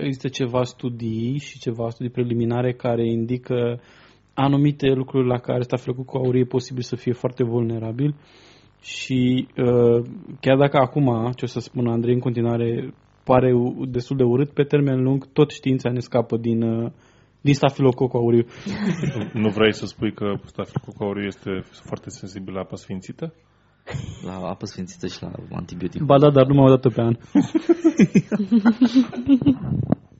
există ceva studii și ceva studii preliminare care indică anumite lucruri la care stafilococul aurii e posibil să fie foarte vulnerabil și uh, chiar dacă acum, ce o să spun Andrei în continuare, pare u- destul de urât, pe termen lung tot știința ne scapă din, uh, din stafilococul auriu. [LAUGHS] Nu vrei să spui că stafilococul aureus este foarte sensibil la apa sfințită? La apă sfințită și la antibiotic. Ba da, dar numai o dată pe an. [LAUGHS]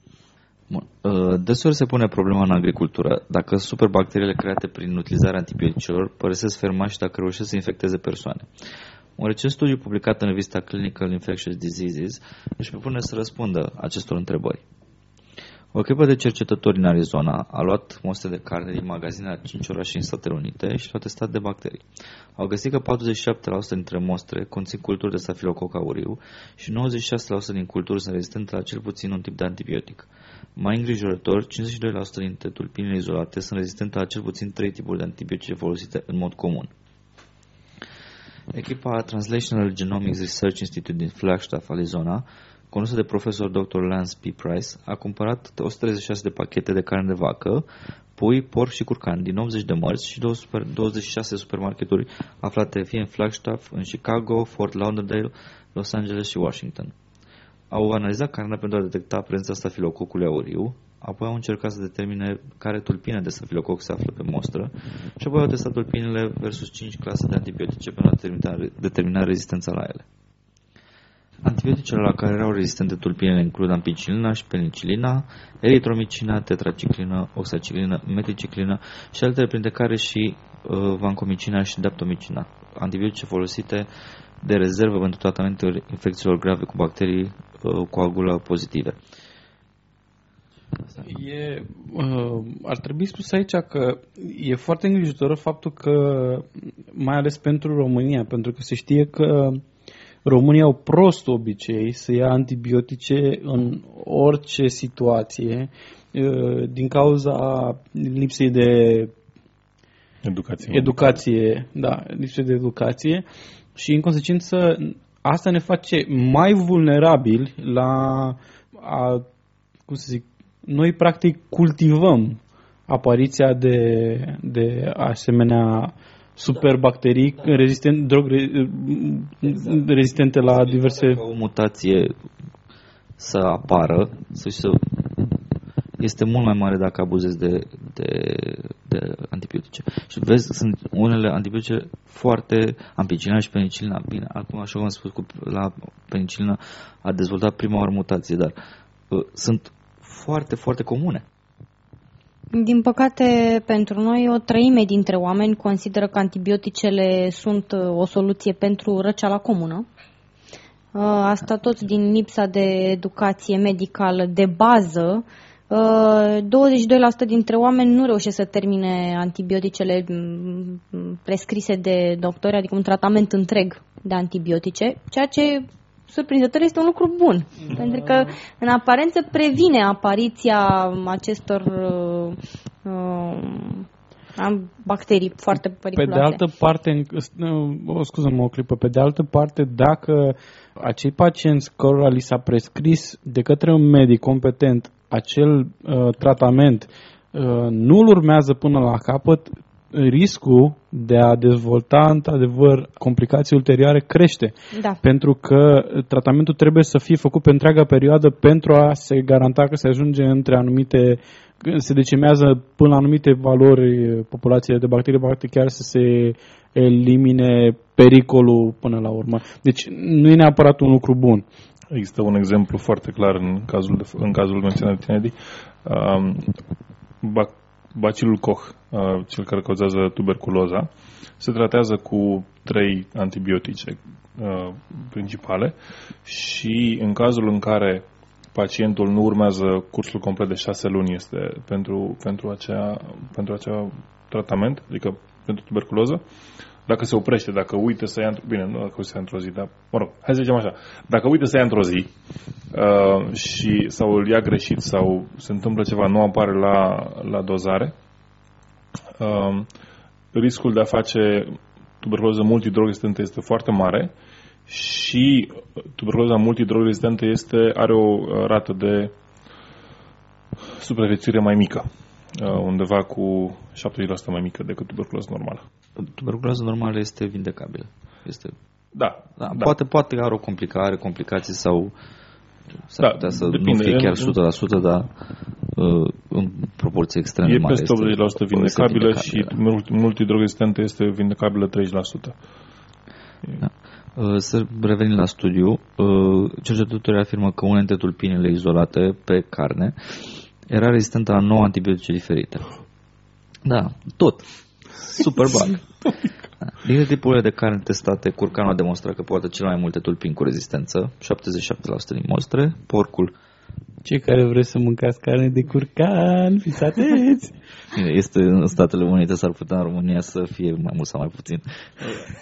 Bun. Uh, Deseori se pune problema în agricultură dacă superbacteriile create prin utilizarea antibioticelor părăsesc ferma și dacă reușesc să infecteze persoane. Un recent studiu publicat în revista Clinical Infectious Diseases își propune să răspundă acestor întrebări. O echipă de cercetători în Arizona a luat mostre de carne din magazine la 5 orașe în Statele Unite și le-au testat de bacterii. Au găsit că 47% dintre mostre conțin culturi de stafilococ auriu și 96% din culturi sunt rezistente la cel puțin un tip de antibiotic. Mai îngrijorător, 52% dintre tulpinile izolate sunt rezistente la cel puțin 3 tipuri de antibiotice folosite în mod comun. Echipa Translational Genomics Research Institute din Flagstaff, Arizona, condusă de profesor Dr. Lance P. Price, a cumpărat 136 de pachete de carne de vacă, pui, porc și curcan din 80 de mărți și 2 super- 26 supermarketuri aflate fie în Flagstaff, în Chicago, Fort Lauderdale, Los Angeles și Washington. Au analizat carnea pentru a detecta prezența stafilococului auriu, apoi au încercat să determine care tulpine de stafilococ se află pe mostră și apoi au testat tulpinele versus 5 clase de antibiotice pentru a determina, determina rezistența la ele. Antibioticele la care erau rezistente tulpinele includ ampicilina și penicilina, eritromicina, tetraciclină, oxaciclină, meticiclină și altele printre care și uh, vancomicina și daptomicina, antibiotice folosite de rezervă pentru tratamentul infecțiilor grave cu bacterii uh, coagulă pozitive. E, uh, ar trebui spus aici că e foarte îngrijorător faptul că, mai ales pentru România, pentru că se știe că România au prost obicei să ia antibiotice în orice situație uh, din cauza lipsei de Educație. educație, da, lipsă de educație și în consecință asta ne face mai vulnerabili la a, cum să zic, noi practic cultivăm apariția de, de asemenea superbacterii rezistent, drog, re, rezistente la diverse Ca o mutație să apară, să, să este mult mai mare dacă abuzezi de, de, de antibiotice. Și vezi, sunt unele antibiotice foarte, ampicilina și penicilina, bine, acum așa cum am spus, cu, la penicilina a dezvoltat prima oară mutație, dar uh, sunt foarte, foarte comune. Din păcate, pentru noi, o treime dintre oameni consideră că antibioticele sunt uh, o soluție pentru răceala comună. Uh, Asta tot din lipsa de educație medicală de bază. Uh, 22% dintre oameni nu reușesc să termine antibioticele mm, prescrise de doctori, adică un tratament întreg de antibiotice, ceea ce surprinzător este un lucru bun, pentru că în aparență previne apariția acestor uh, uh, bacterii foarte Pe periculoase. de altă parte, în- o scuză-mă o clipă, pe de altă parte, dacă acei pacienți cărora li s-a prescris de către un medic competent acel uh, tratament uh, nu îl urmează până la capăt, riscul de a dezvolta într-adevăr complicații ulterioare crește. Da. Pentru că tratamentul trebuie să fie făcut pe întreaga perioadă pentru a se garanta că se ajunge între anumite se decimează până la anumite valori populațiile de bacterii, poate chiar să se elimine pericolul până la urmă. Deci nu e neapărat un lucru bun. Există un exemplu foarte clar în cazul, de, în cazul menționat de Kennedy. Um, bac, bacilul Koch, uh, cel care cauzează tuberculoza, se tratează cu trei antibiotice uh, principale și în cazul în care pacientul nu urmează cursul complet de șase luni este pentru, pentru, acea, pentru acea tratament, adică pentru tuberculoză, dacă se oprește, dacă uită să ia, într- bine, nu dacă se ia într-o zi, dar, mă rog, hai să zicem așa, dacă uită să ia într-o zi uh, și, sau îl ia greșit sau se întâmplă ceva, nu apare la, la dozare, uh, riscul de a face tuberculoză multidrog-rezistentă este foarte mare și tuberculoza multidrog-rezistentă este, are o uh, rată de supraviețuire mai mică, uh, undeva cu 70% mai mică decât tuberculoza normală. Tuberculoza normală este vindecabilă. Este, Da, da, da. Poate, poate are o complicare, complicații sau s-ar Da, putea să nu depinde. fie chiar În- 100%, dar uh, în proporție extrem de E mare. peste 80% este- vindecabilă este și vindecabilă. multi- multidrog-rezistentă este vindecabilă 30%. Uh, Să revenim la studiu, uh, cercetătorii afirmă că una dintre tulpinile izolate pe carne era rezistentă la 9 antibiotice diferite. Da, tot. [LAUGHS] Super bug. Da. Dintre tipurile de carne testate, curcanul a demonstrat că poate cel mai multe tulpini cu rezistență, 77% din mostre, porcul Cei care vreți să mâncați carne de curcan, fiți atenți! [LAUGHS] Bine, este în Statele Unite, s-ar putea în România să fie mai mult sau mai puțin.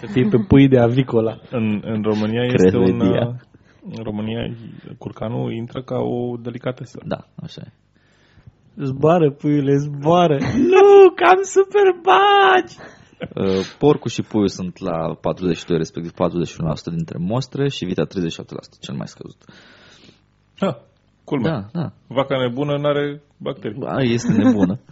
Să fie pe pui de avicola. În, în România este un... Crevedia. uh, În România curcanul intră ca o delicatesă. Da, așa e. Zboară, puiule, zboară! [LAUGHS] nu, cam super bagi! Uh, Porcul și puiul sunt la 42, respectiv 41% dintre mostre și vita 37%, cel mai scăzut. Ha, culmea. Da, da. Vaca nebună nu are bacterii. Ba, este nebună. [LAUGHS]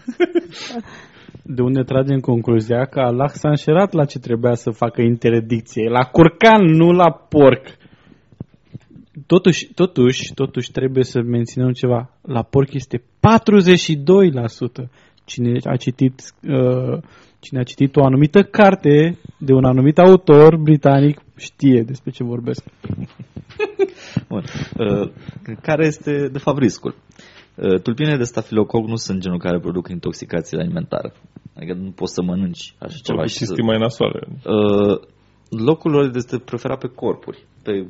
De unde tragem concluzia că Allah s-a înșerat la ce trebuia să facă interdicție. La curcan, nu la porc. Totuși, totuși, totuși trebuie să menținem ceva. La porc este 42%. Cine a citit, uh, cine a citit o anumită carte de un anumit autor britanic știe despre ce vorbesc. [LAUGHS] Bun. Uh, Care este, de fapt, riscul? Uh, Tulpinele de stafilococ nu sunt genul care produc intoxicație alimentară. Adică nu poți să mănânci așa ceva și să... chestii mai nasoale. Uh, locul lor este preferat pe corpuri, pe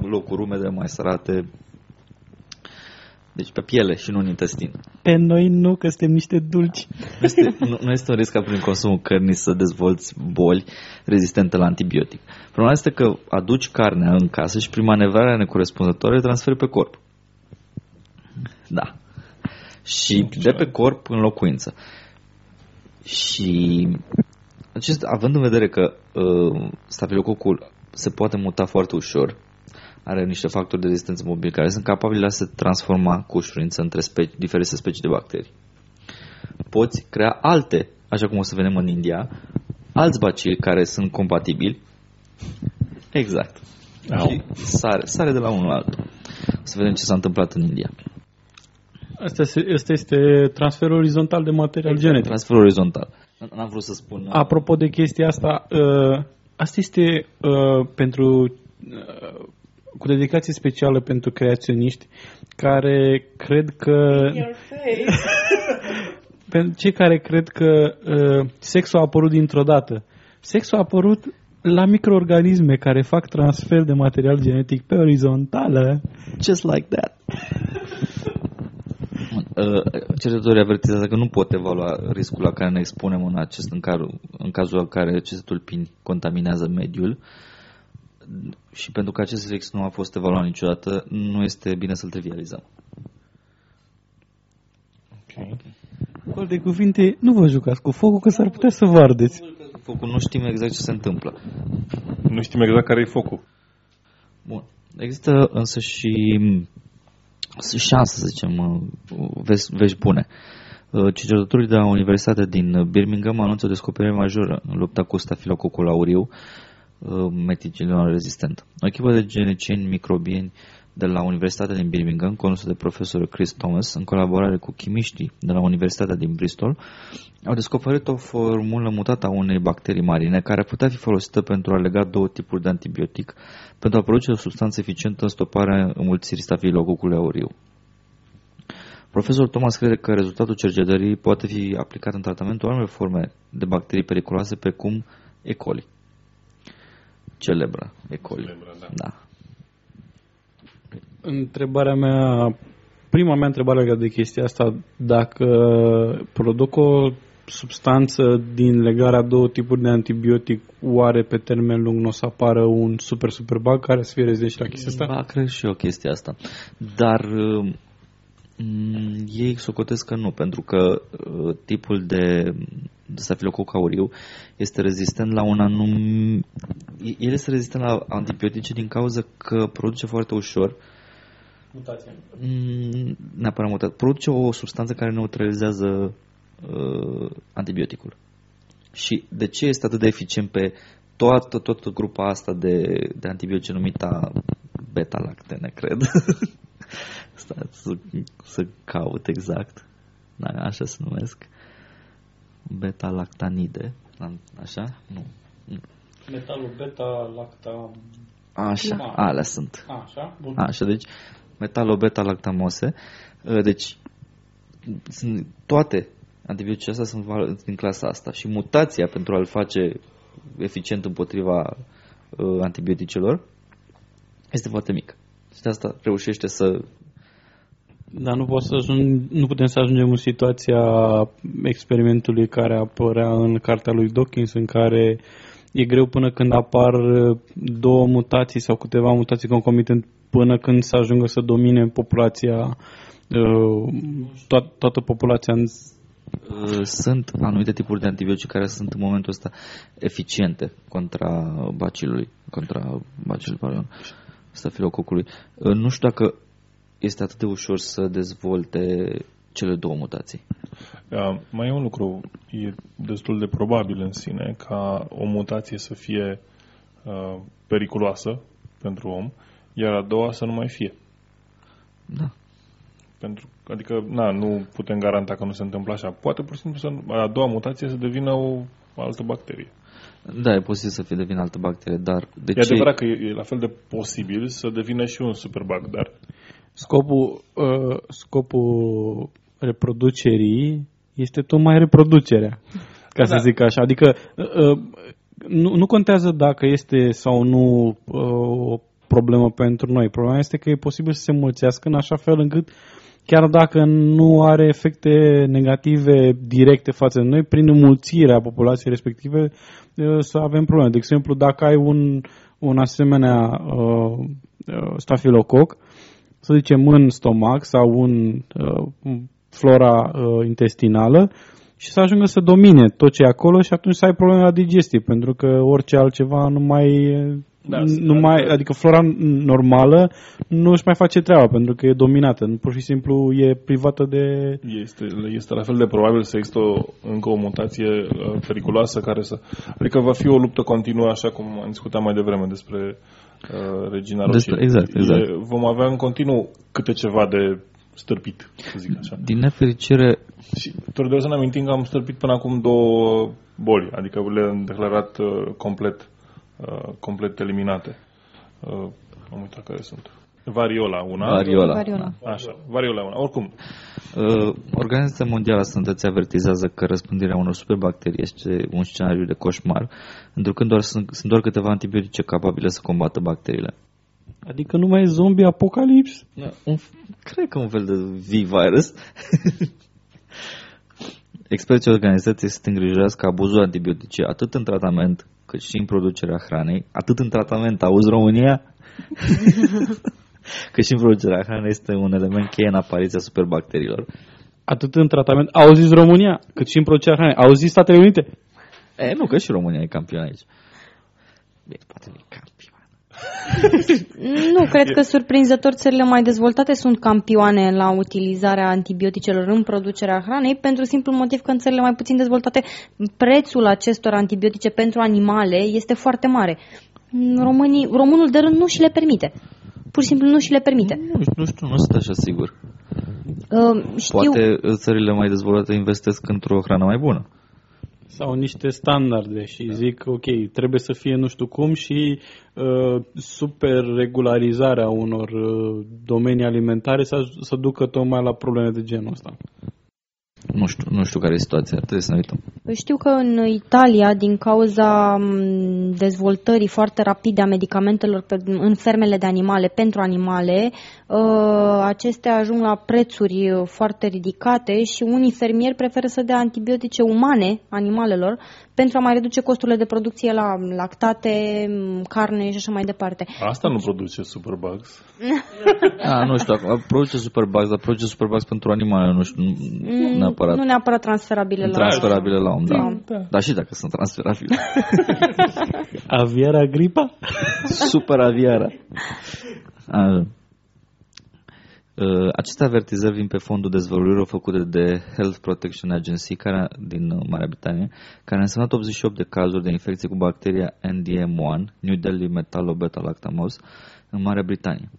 locuri umede, mai sărate, deci pe piele și nu în intestin. Pe noi nu, că suntem niște dulci. Nu este, nu, nu este un risc ca prin consumul cărnii să dezvolți boli rezistente la antibiotic. Problema este că aduci carnea în casă și prin manevrarea necorespunzătoare le transferi pe corp. Da. Și de pe corp în locuință. Și acest, având în vedere că uh, stafilococul se poate muta foarte ușor, are niște factori de rezistență mobili care sunt capabili de a se transforma cu ușurință între speci, diferite specii de bacterii. Poți crea alte, așa cum o să vedem în India, alți bacili care sunt compatibili. Exact. Au. Și sare, sare de la unul la altul. O să vedem ce s-a întâmplat în India. Asta, se- asta este transferul orizontal de material genetic. Transfer orizontal. N-am vrut să spun... uh, Apropo de chestia asta, uh, asta este uh, pentru uh, cu dedicație specială pentru creaționiști care cred că [LAUGHS] pentru cei care cred că uh, sexul a apărut dintr-o dată. Sexul a apărut la microorganisme care fac transfer de material genetic pe orizontală. Just like that. Uh, Cercetătorii avertizează că nu pot evalua riscul la care ne expunem în, acest, în, car, în cazul în care aceste tulpini contaminează mediul și pentru că acest risc nu a fost evaluat niciodată, nu este bine să-l trivializăm. Okay. Cu alte cuvinte, nu vă jucați cu focul că s-ar putea să vă ardeți. Focul nu știm exact ce se întâmplă. Nu știm exact care e focul. Bun. Există însă și șanse, să zicem, uh, vești, vești bune. Uh, Cercetătorii de la Universitatea din Birmingham anunță o descoperire majoră în lupta cu stafilococul auriu uh, meticilon rezistent. O echipă de genecieni microbieni de la Universitatea din Birmingham, condusă de profesorul Chris Thomas, în colaborare cu chimiștii de la Universitatea din Bristol, au descoperit o formulă mutată a unei bacterii marine care putea fi folosită pentru a lega două tipuri de antibiotic pentru a produce o substanță eficientă în stoparea înmulțirii stafilococului auriu. Profesorul Thomas crede că rezultatul cercetării poate fi aplicat în tratamentul anume forme de bacterii periculoase precum E. coli. Celebră E. coli. Celebră, da. da. Întrebarea mea, prima mea întrebare legată de chestia asta, dacă produc o substanță din legarea două tipuri de antibiotic, oare pe termen lung nu o să apară un super super bug care să fie rezident și la chestia asta? Ba, cred și eu chestia asta. Dar uh, Mm, ei socotesc că nu, pentru că uh, tipul de, de stafilococ auriu este rezistent la un anum... El este rezistent la antibiotice din cauza că produce foarte ușor Mutație. Mm, neapărat mutat. Produce o substanță care neutralizează uh, antibioticul. Și de ce este atât de eficient pe toată, toată grupa asta de, de antibiotice numită beta-lactene, cred. [LAUGHS] Stați să, să caut exact. Da, așa se numesc. Beta-lactanide. Așa? Nu. Metalul beta-lactam... Așa, Ma. alea sunt. Așa, bun. Așa, deci metalo-beta-lactamose. Deci sunt toate antibioticele astea sunt val- din clasa asta și mutația pentru a-l face eficient împotriva uh, antibioticelor este foarte mică. Și de asta reușește să Dar nu, pot să ajung, nu putem să ajungem în situația experimentului care apărea în cartea lui Dawkins, în care e greu până când apar două mutații sau câteva mutații concomitent până când să ajungă să domine populația, to- toată populația în Uh, sunt anumite tipuri de antibiotice care sunt în momentul ăsta eficiente contra bacilului, contra bacilului, pardon, stafilococului. Uh, Nu știu dacă este atât de ușor să dezvolte cele două mutații. Uh, mai e un lucru, e destul de probabil în sine ca o mutație să fie uh, periculoasă pentru om, iar a doua să nu mai fie. Da. Pentru, adică, na, nu putem garanta că nu se întâmplă așa. Poate, pur și simplu, să, a doua mutație să devină o altă bacterie. Da, e posibil să fie devină altă bacterie, dar de E ce? adevărat că e, e la fel de posibil să devină și un superbug, dar Scopul, uh, scopul reproducerii este tocmai reproducerea, ca să Da. zic așa. Adică uh, nu, nu contează dacă este sau nu uh, o problemă pentru noi. Problema este că e posibil să se mulțească în așa fel încât chiar dacă nu are efecte negative directe față de noi, prin înmulțirea populației respective uh, să avem probleme. De exemplu, dacă ai un, un asemenea uh, uh, stafilococ, să zicem, în stomac sau în uh, flora uh, intestinală și să ajungă să domine tot ce e acolo și atunci să ai probleme la digestie, pentru că orice altceva nu mai... Da, nu adică- mai adică flora normală nu își mai face treaba pentru că e dominată, nu pur și simplu e privată de este, este la fel de probabil să există o, încă o mutație uh, periculoasă care să... Adică va fi o luptă continuă, așa cum am discutat mai devreme despre uh, Regina Despre- Roșie. exact, exact. E, vom avea în continuu câte ceva de stârpit, să zic așa. Din nefericire, Și trebuie să ne amintim că am stârpit până acum două boli, adică le-am declarat uh, complet, uh, complet eliminate. Uh, am uitat care sunt. Variola, una. variola. Variola. Așa, variola una. Oricum, Uh, Organizația Mondială a Sănătății avertizează că răspândirea unor superbacterii este un scenariu de coșmar, întrucând doar, sunt, sunt doar câteva antibiotice capabile să combată bacteriile. Adică nu mai e zombie apocalips. Da, un, cred că un fel de V-virus. [LAUGHS] Experții organizației se îngrijorează că abuzul antibiotice, atât în tratament, cât și în producerea hranei, atât în tratament, auzi România? [LAUGHS] cât și în producerea hranei este un element cheie în apariția superbacteriilor. Atât în tratament. Auziți România, cât și în producerea hranei. Auziți Statele Unite? E, nu, că și România e campion aici. Bine, poate nu e campion. [LAUGHS] Nu, cred că surprinzător țările mai dezvoltate sunt campioane la utilizarea antibioticelor în producerea hranei pentru simplu motiv că în țările mai puțin dezvoltate prețul acestor antibiotice pentru animale este foarte mare. Românii, românul de rând nu și le permite. Pur și simplu nu și le permite. Nu, știu- nu știu, nu sunt așa sigur. Uh, știu, Poate țările mai dezvoltate investesc într-o hrană mai bună. Sau niște standarde și zic, ok, trebuie să fie nu știu cum și uh, super regularizarea unor uh, domenii alimentare să, aj- să ducă tocmai la probleme de genul ăsta. Nu știu, nu știu care e situația, trebuie să ne uităm. Știu că în Italia, din cauza m, dezvoltării foarte rapide a medicamentelor pe, în fermele de animale pentru animale, uh, acestea ajung la prețuri uh, foarte ridicate și unii fermieri preferă să dea antibiotice umane animalelor pentru a mai reduce costurile de producție la lactate, m, carne și așa mai departe. Asta nu produce superbugs. [LAUGHS] A, nu știu, acum produce superbugs, dar produce superbugs pentru animale, nu știu, nu Mm, neapărat Nu neapărat transferabile la... transferabile la om, da. Da. Dar și dacă sunt transferabile. [LAUGHS] Aviara gripa? Super aviara. Așa. [LAUGHS] Uh, Aceste avertizări vin pe fondul dezvăluirilor făcute de Health Protection Agency care, din uh, Marea Britanie, care a însemnat 88 de cazuri de infecție cu bacteria NDM1, New Delhi Metallo-Beta-Lactamose, în Marea Britanie.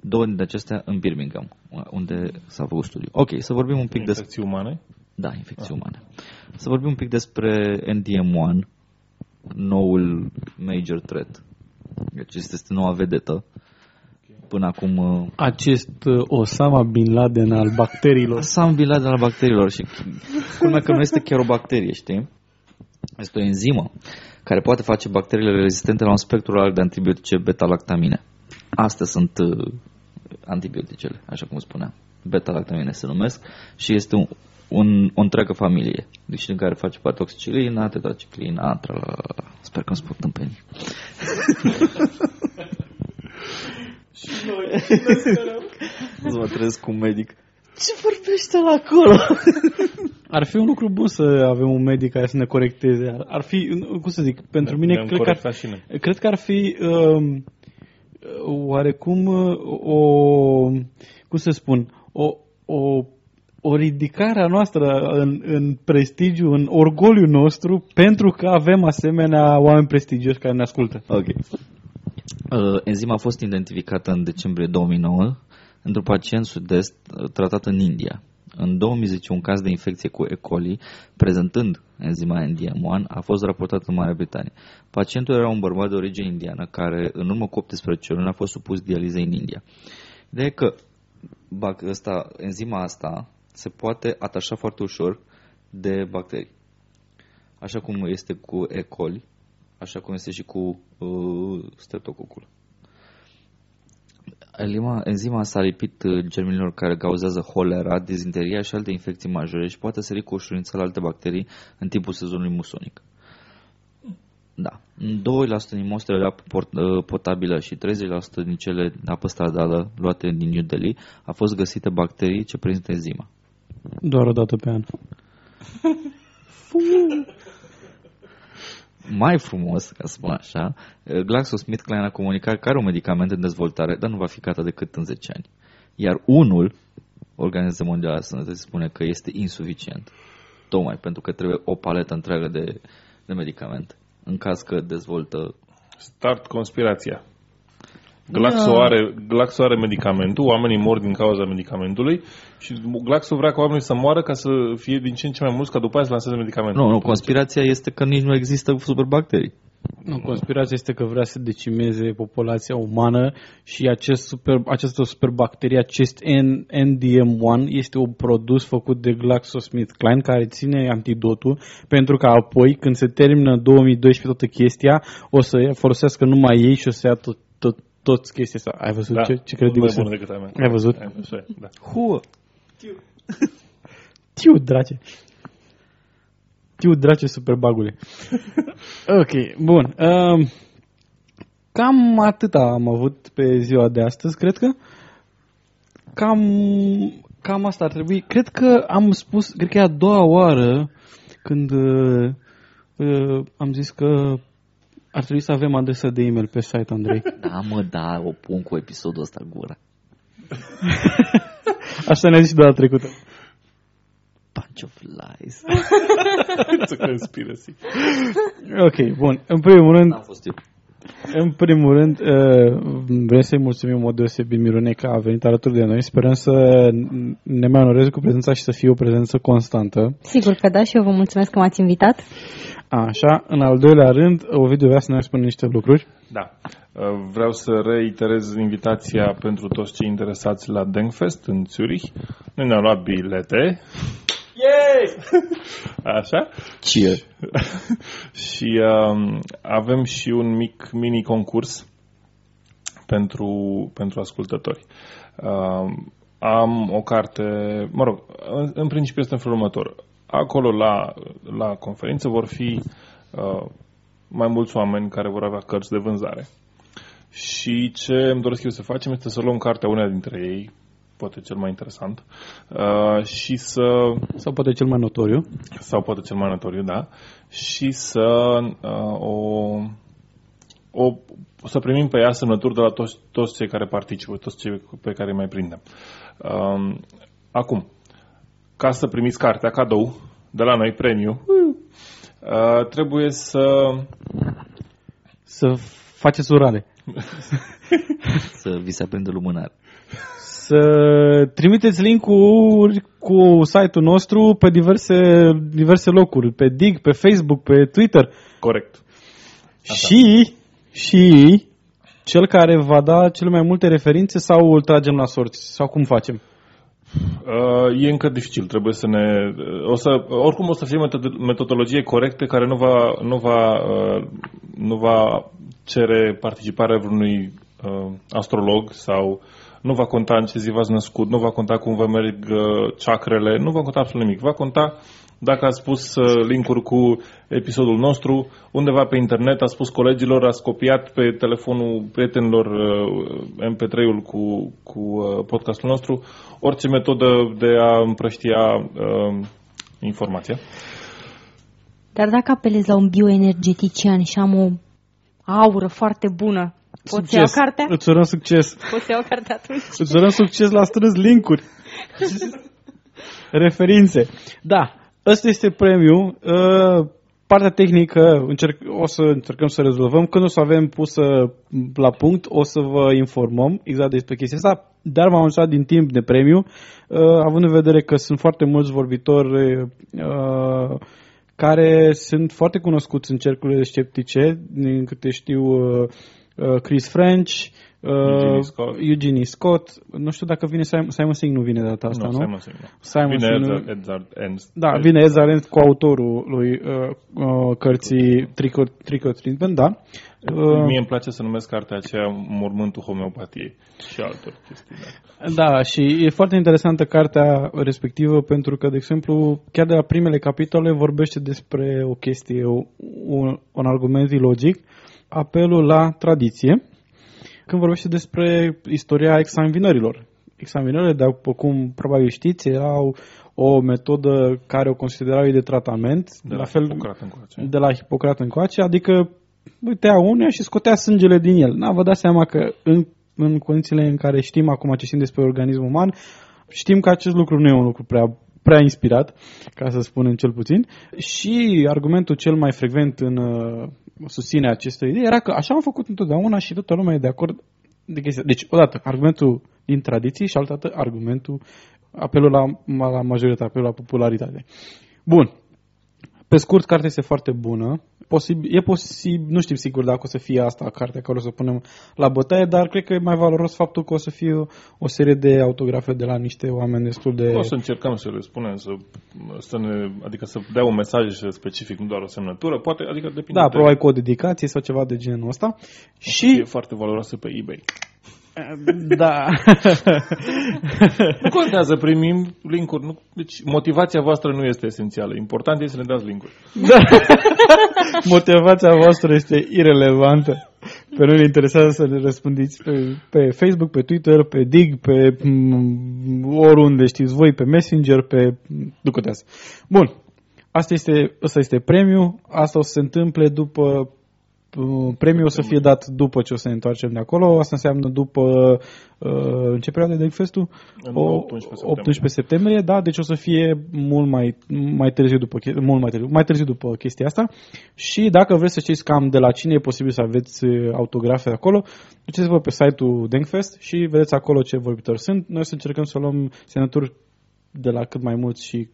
Două dintre acestea în Birmingham, unde s-a făcut studiu. Ok, să vorbim un pic despre... Infecții umane. Da, infecții umane. Să vorbim un pic despre NDM1, noul major threat. Deci este este noua vedetă. Până acum uh, Acest uh, Osama Bin Laden al bacteriilor. Sam Bin Laden al bacteriilor și culmea că nu este chiar o bacterie, știi? Este o enzimă care poate face bacteriile rezistente la un spectru larg de antibiotice beta-lactamine. Astea sunt uh, antibioticele, așa cum spuneam. Beta-lactamine se numesc și este un, un, o întreagă familie. Deci din care face parte oxicilina, tetraciclina, tralala. Sper că nu spun tâmpenii. [LAUGHS] Să mă trezesc cu un medic. Ce vorbește la acolo? Ar fi un lucru bun să avem un medic care să ne corecteze. Ar, ar fi, cum să zic, pentru mine Ne-am cred că, ar, corectat și noi. cred că ar fi um, oarecum uh, o, cum să spun, o, o, o ridicare a noastră în, în prestigiu, în orgoliu nostru, pentru că avem asemenea oameni prestigioși care ne ascultă. Ok. Uh, enzima a fost identificată în decembrie 2009 într-un pacient sud-est uh, tratat în India. În 2010, un caz de infecție cu E. coli, prezentând enzima NDM1, a fost raportat în Marea Britanie. Pacientul era un bărbat de origine indiană care, în urmă cu 18 luni, a fost supus dializei în India. Ideea e că bac, ăsta, enzima asta se poate atașa foarte ușor de bacterii. Așa cum este cu E. coli, așa cum este și cu uh, streptococul. Enzima, enzima s-a lipit uh, germenilor care cauzează holera, dizinteria și alte infecții majore și poate sări cu ușurință la alte bacterii în timpul sezonului musonic. Da. 2% din mostrele de apă port- uh, potabilă și 30% din cele de apă stradală luate din New Delhi a fost găsite bacterii ce prezintă enzima. Doar o dată pe an. [LAUGHS] mai frumos, ca să spun așa, GlaxoSmithKline a comunicat că are un medicament în dezvoltare, dar nu va fi gata decât în 10 ani. Iar unul, Organizația Mondială a Sănătății spune că este insuficient. Tocmai pentru că trebuie o paletă întreagă de, de medicamente. În caz că dezvoltă... Start conspirația. Glaxo are, Glaxo are medicamentul, oamenii mor din cauza medicamentului și Glaxo vrea ca oamenii să moară ca să fie din ce în ce mai mulți ca după aia să lanseze medicamentul. Nu, nu, conspirația este că nici nu există superbacterii. Nu, conspirația este că vrea să decimeze populația umană și acest super, această superbacterie, acest N, NDM1, este un produs făcut de GlaxoSmithKline care ține antidotul pentru că apoi, când se termină 2012 toată chestia, o să folosească numai ei și o să ia tot, tot, toți chestia asta. Ai văzut Da, ce, ce mult credibil mai sunt? bună decât a mea. Ai văzut? Așa e, da. Huă! [LAUGHS] Tiu, drace. Tiu, drace, superbagule. [LAUGHS] ok, bun. Um, cam atâta am avut pe ziua de astăzi, cred că. Cam, cam asta ar trebui. Cred că am spus, cred că e a doua oară când uh, uh, am zis că ar trebui să avem adresă de e-mail pe site, Andrei. [LAUGHS] Da, mă, da, o pun cu episodul ăsta gura. [LAUGHS] Așa ne-a zis și data trecută. Bunch of lies. [LAUGHS] It's a conspiracy. Ok, bun. În primul rând, N-am fost eu. În primul rând, uh, vrem să-i mulțumim în mod deosebit Mirunei că a venit alături de noi. Sperăm să ne mai onoreze cu prezența și să fie o prezență constantă. Sigur că da și eu vă mulțumesc că m-ați invitat. Așa, în al doilea rând, Ovidiu vrea să ne spune niște lucruri. Da. Uh, Vreau să reiterez invitația pentru toți cei interesați la Denkfest în Zurich. Noi ne-am luat bilete. Yay! Cheers! [LAUGHS] Așa? Cheer. [LAUGHS] și um, avem și un mic mini concurs pentru, pentru ascultători. Um, am o carte, mă rog, în, în principiu este în felul următor. Acolo la, la conferință vor fi uh, mai mulți oameni care vor avea cărți de vânzare. Și ce îmi doresc eu să facem este să luăm cartea unei dintre ei, poate cel mai interesant, uh, și să... Sau poate cel mai notoriu. Sau poate cel mai notoriu, da. Și să uh, o, o, să primim pe ea semnături de la toți, toți cei care participă, toți cei pe care îi mai prindem. Uh, acum, ca să primiți cartea cadou de la noi, premiu, uh, trebuie să... Să faceți urare. [LAUGHS] Să vi se aprindă lumânare. Să trimiteți link-uri cu site-ul nostru pe diverse, diverse locuri, pe Dig, pe Facebook, pe Twitter. Corect. Și, și cel care va da cele mai multe referințe sau îl tragem la sorți? Sau cum facem? Uh, e încă dificil, trebuie să ne... O să, oricum o să fie metod- metodologie corectă care nu va, nu va, uh, nu va cere participarea vreunui uh, astrolog sau nu va conta în ce zi v-ați născut, nu va conta cum vă merg uh, chakrele, nu va conta absolut nimic. Va conta dacă ați spus uh, linkuri cu episodul nostru, undeva pe internet, a spus colegilor, ați copiat pe telefonul prietenilor uh, MP3-ul cu, cu uh, podcastul nostru, orice metodă de a împrăștia uh, informația. Dar dacă apelez la un bioenergetician și am o aură foarte bună, pot să iau cartea? Îți urăm succes. Pot să iau cartea atunci? Îți urăm succes la strâns linkuri. Referințe. Da, ăsta este premiu. Uh, partea tehnică încerc, o să încercăm să rezolvăm. Când o să avem pusă la punct, o să vă informăm exact despre chestia asta, dar v-am anunțat din timp de premiu, uh, având în vedere că sunt foarte mulți vorbitori uh, care sunt foarte cunoscuți în cercurile sceptice, din câte știu uh, uh, Chris French, uh, Eugenie Scott. Eugenie Scott, nu știu dacă vine Simon, Simon Singh nu vine de data asta, nu, nu? Simon Singh, nu. Simon Vine Singh nu- Edward, Edward Ernst. Da, vine Ezra Lenz cu autorul lui uh, uh, cărții Trick or, Trick or Treatment, da. Uh, Mie îmi place să numesc cartea aceea Mormântul Homeopatiei și altor chestii. Da. Da, și e foarte interesantă cartea respectivă pentru că, de exemplu, chiar de la primele capitole vorbește despre o chestie, un, un argument logic, apelul la tradiție, când vorbește despre istoria examinărilor. Examinările, după cum probabil știți, erau o metodă care o considerau ei de tratament, De la, la fel Hipocrat încoace. de la Hipocrat încoace, adică uitea unuia și scotea sângele din el. Na, vă dați seama că în, în condițiile în care știm acum ce știm despre organismul uman, știm că acest lucru nu e un lucru prea prea inspirat, ca să spunem cel puțin. Și argumentul cel mai frecvent în uh, susținerea acestei idei era că așa am făcut întotdeauna și toată lumea e de acord de chestia. Deci, odată, argumentul din tradiții și altă dată argumentul, apelul la, la majoritate, apelul la popularitate. Bun. Pe scurt, cartea este foarte bună. Posibil, e posibil, nu știm sigur dacă o să fie asta cartea care o să punem la bătaie, dar cred că e mai valoros faptul că o să fie o, o serie de autografe de la niște oameni destul de... O să încercăm să le spunem, să, să ne, adică să dea un mesaj specific, nu doar o semnătură, poate, adică depinde Da, de... probabil cu o dedicație sau ceva de genul ăsta. Și... Și, E foarte valoroasă pe eBay. da, Nu contează, primim linkuri. Nu, deci motivația voastră nu este esențială. Important este să ne dați linkuri. [LAUGHS] motivația voastră este irelevantă. Pe noi ne interesează să ne răspândiți pe, pe Facebook, pe Twitter, pe Dig, pe m, oriunde știți voi, pe Messenger, pe... Nu contează. Bun. Asta este, asta este premiu. Asta o să se întâmple după uh, premiul o să fie dat după ce o să ne întoarcem de acolo. Asta înseamnă după uh, în ce perioadă de festul? În O- 18 septembrie. 18 septembrie, da, deci o să fie mult mai, mai târziu după che- mult mai târziu, mai târziu după chestia asta. Și dacă vreți să știți cam de la cine e posibil să aveți uh, autografe acolo, duceți-vă pe site-ul Denkfest și vedeți acolo ce vorbitori sunt. Noi o să încercăm să luăm semnături de la cât mai mulți și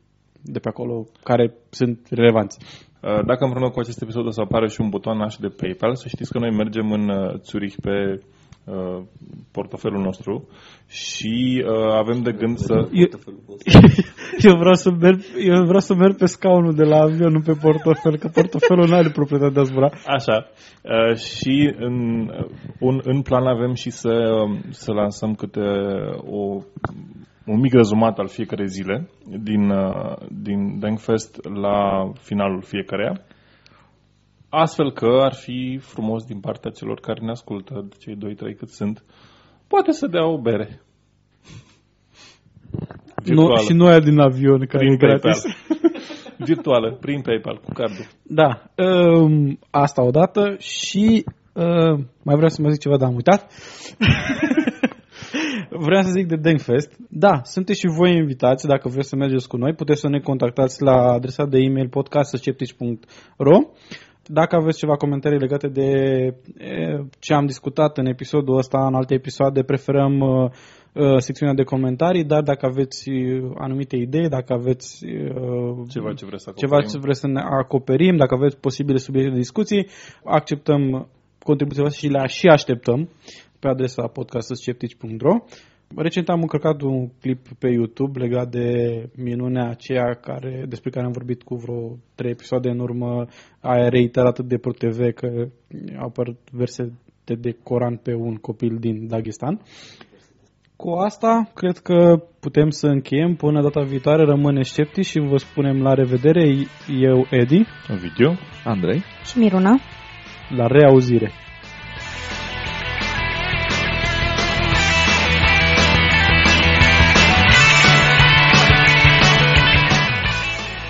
de pe acolo care sunt relevanți. Uh, Dacă împreună cu acest episod o să apară și un buton așa de PayPal, să știți că noi mergem în uh, Zurich pe uh, portofelul nostru și uh, avem de gând să... Eu, [LAUGHS] eu, vreau să merg, eu vreau să merg pe scaunul de la avion, nu pe portofel, că portofelul nu are proprietate de a zbura. Așa. Uh, și în, un, în plan avem și să, să lansăm câte o un mic rezumat al fiecare zile din, uh, din Denkfest la finalul fiecăreia. Astfel că ar fi frumos din partea celor care ne ascultă, cei doi, trei cât sunt, poate să dea o bere. Nu, și noi din avion, care prin e gratis. PayPal. [LAUGHS] Virtuală, prin PayPal, cu cardul. Da, um, asta odată și uh, mai vreau să mă zic ceva, dar am uitat. [LAUGHS] Vreau să zic de Denkfest. Da, sunteți și voi invitați, dacă vreți să mergeți cu noi, puteți să ne contactați la adresa de e-mail podcastsceptici.ro dacă aveți ceva comentarii legate de ce am discutat în episodul ăsta, în alte episoade, preferăm uh, uh, secțiunea de comentarii, dar dacă aveți uh, anumite idei, dacă aveți ceva ce vreți să acoperim, ceva ce vreți să ne acoperim dacă aveți posibile subiecte de discuții, acceptăm contribuțiile și le și așteptăm pe adresa podcastsceptici.ro. Recent am încărcat un clip pe YouTube legat de minunea aceea care, despre care am vorbit cu vreo trei episoade în urmă, aia reiterat de Pro TV că au apărut versete de Coran pe un copil din Dagestan. Cu asta, cred că putem să încheiem. Până data viitoare, rămâne sceptici și vă spunem la revedere. Eu, Edi. Video. Andrei. Și Miruna. La reauzire.